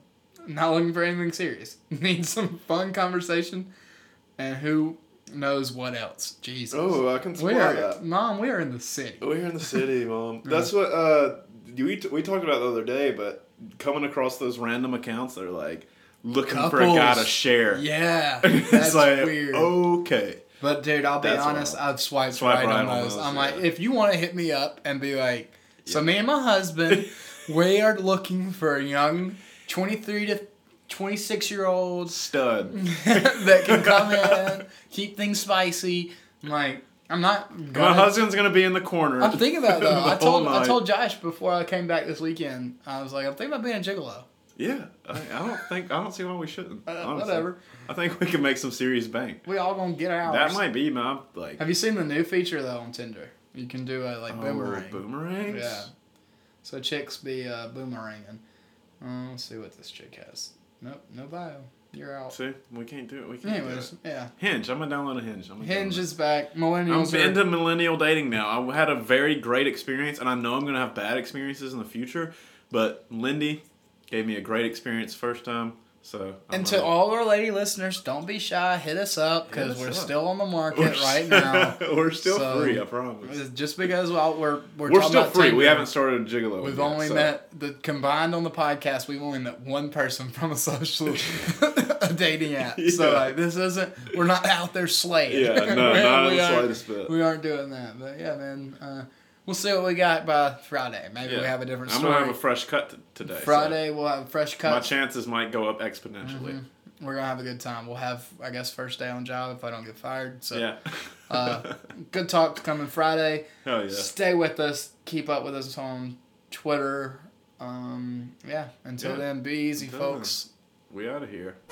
Speaker 1: Not looking for anything serious. Need some fun conversation, and who knows what else? Jesus.
Speaker 2: Oh, I can
Speaker 1: we are,
Speaker 2: that.
Speaker 1: mom. We are in the city.
Speaker 2: We're in the city, mom. That's what uh we t- we talked about the other day, but coming across those random accounts that are like looking for a guy to share.
Speaker 1: Yeah, that's
Speaker 2: like
Speaker 1: weird.
Speaker 2: okay.
Speaker 1: But dude, I'll be
Speaker 2: That's
Speaker 1: honest.
Speaker 2: wild.
Speaker 1: I've swiped
Speaker 2: Swipe
Speaker 1: right,
Speaker 2: right
Speaker 1: on
Speaker 2: on
Speaker 1: those.
Speaker 2: those,
Speaker 1: I'm
Speaker 2: yeah.
Speaker 1: like, if you want to hit me up and be like, so me and my husband, we are looking for a young, 23 to 26 year olds
Speaker 2: Stud.
Speaker 1: that can come in, keep things spicy. I'm like, I'm not.
Speaker 2: My
Speaker 1: Gonna,
Speaker 2: husband's gonna be in the corner.
Speaker 1: I'm thinking about it though. I told I told Josh before I came back this weekend. I was like, I'm thinking about being a gigolo.
Speaker 2: Yeah, I, I don't think I don't see why we shouldn't.
Speaker 1: Uh, whatever.
Speaker 2: I think we can make some serious bank.
Speaker 1: We all gonna get ours.
Speaker 2: That might be my like.
Speaker 1: Have you seen the new feature though on Tinder? You can do a like
Speaker 2: oh,
Speaker 1: boomerang.
Speaker 2: boomerangs.
Speaker 1: Yeah. So chicks be uh, boomeranging. Uh, let's see what this chick has. Nope, no bio. You're out.
Speaker 2: See, we can't do it. We can't
Speaker 1: Anyways,
Speaker 2: do it.
Speaker 1: yeah.
Speaker 2: Hinge. I'm gonna download a Hinge. I'm gonna
Speaker 1: Hinge
Speaker 2: download
Speaker 1: is back. Millennials
Speaker 2: I'm
Speaker 1: are.
Speaker 2: into millennial dating now. I had a very great experience, and I know I'm gonna have bad experiences in the future. But Lindy gave me a great experience first time. So I'm
Speaker 1: And to all our lady listeners, don't be shy. Hit us up because we're
Speaker 2: up.
Speaker 1: still on the
Speaker 2: We're
Speaker 1: market
Speaker 2: s-
Speaker 1: right now.
Speaker 2: we're still
Speaker 1: So,
Speaker 2: free. I promise.
Speaker 1: Just because well, we're we're,
Speaker 2: We're still free. We haven't started a gigolo.
Speaker 1: We've
Speaker 2: yet,
Speaker 1: only
Speaker 2: so.
Speaker 1: met the combined on the podcast. We've only met one person from a social a dating app. So like this isn't. We're not out there slaying.
Speaker 2: Yeah, no, not in
Speaker 1: We
Speaker 2: the
Speaker 1: aren't-
Speaker 2: slightest bit.
Speaker 1: We aren't doing that. But yeah, man. Uh, we'll see what we got by Friday. Maybe we have a different
Speaker 2: I'm gonna have a fresh cut t- today. so
Speaker 1: Friday we'll have a fresh cut.
Speaker 2: my chances might go up exponentially.
Speaker 1: We're gonna have a good time. We'll have, I guess, first day on job if I don't get fired. So,
Speaker 2: Yeah.
Speaker 1: uh, good talk coming Friday.
Speaker 2: Hell yeah.
Speaker 1: Stay with us. Keep up with us on Twitter. Um, yeah. Until
Speaker 2: Yeah.
Speaker 1: then, be easy,
Speaker 2: Until
Speaker 1: folks.
Speaker 2: We out of here.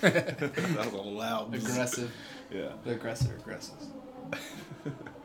Speaker 2: that was a loud.
Speaker 1: Aggressive.
Speaker 2: Yeah.
Speaker 1: The aggressor aggressive.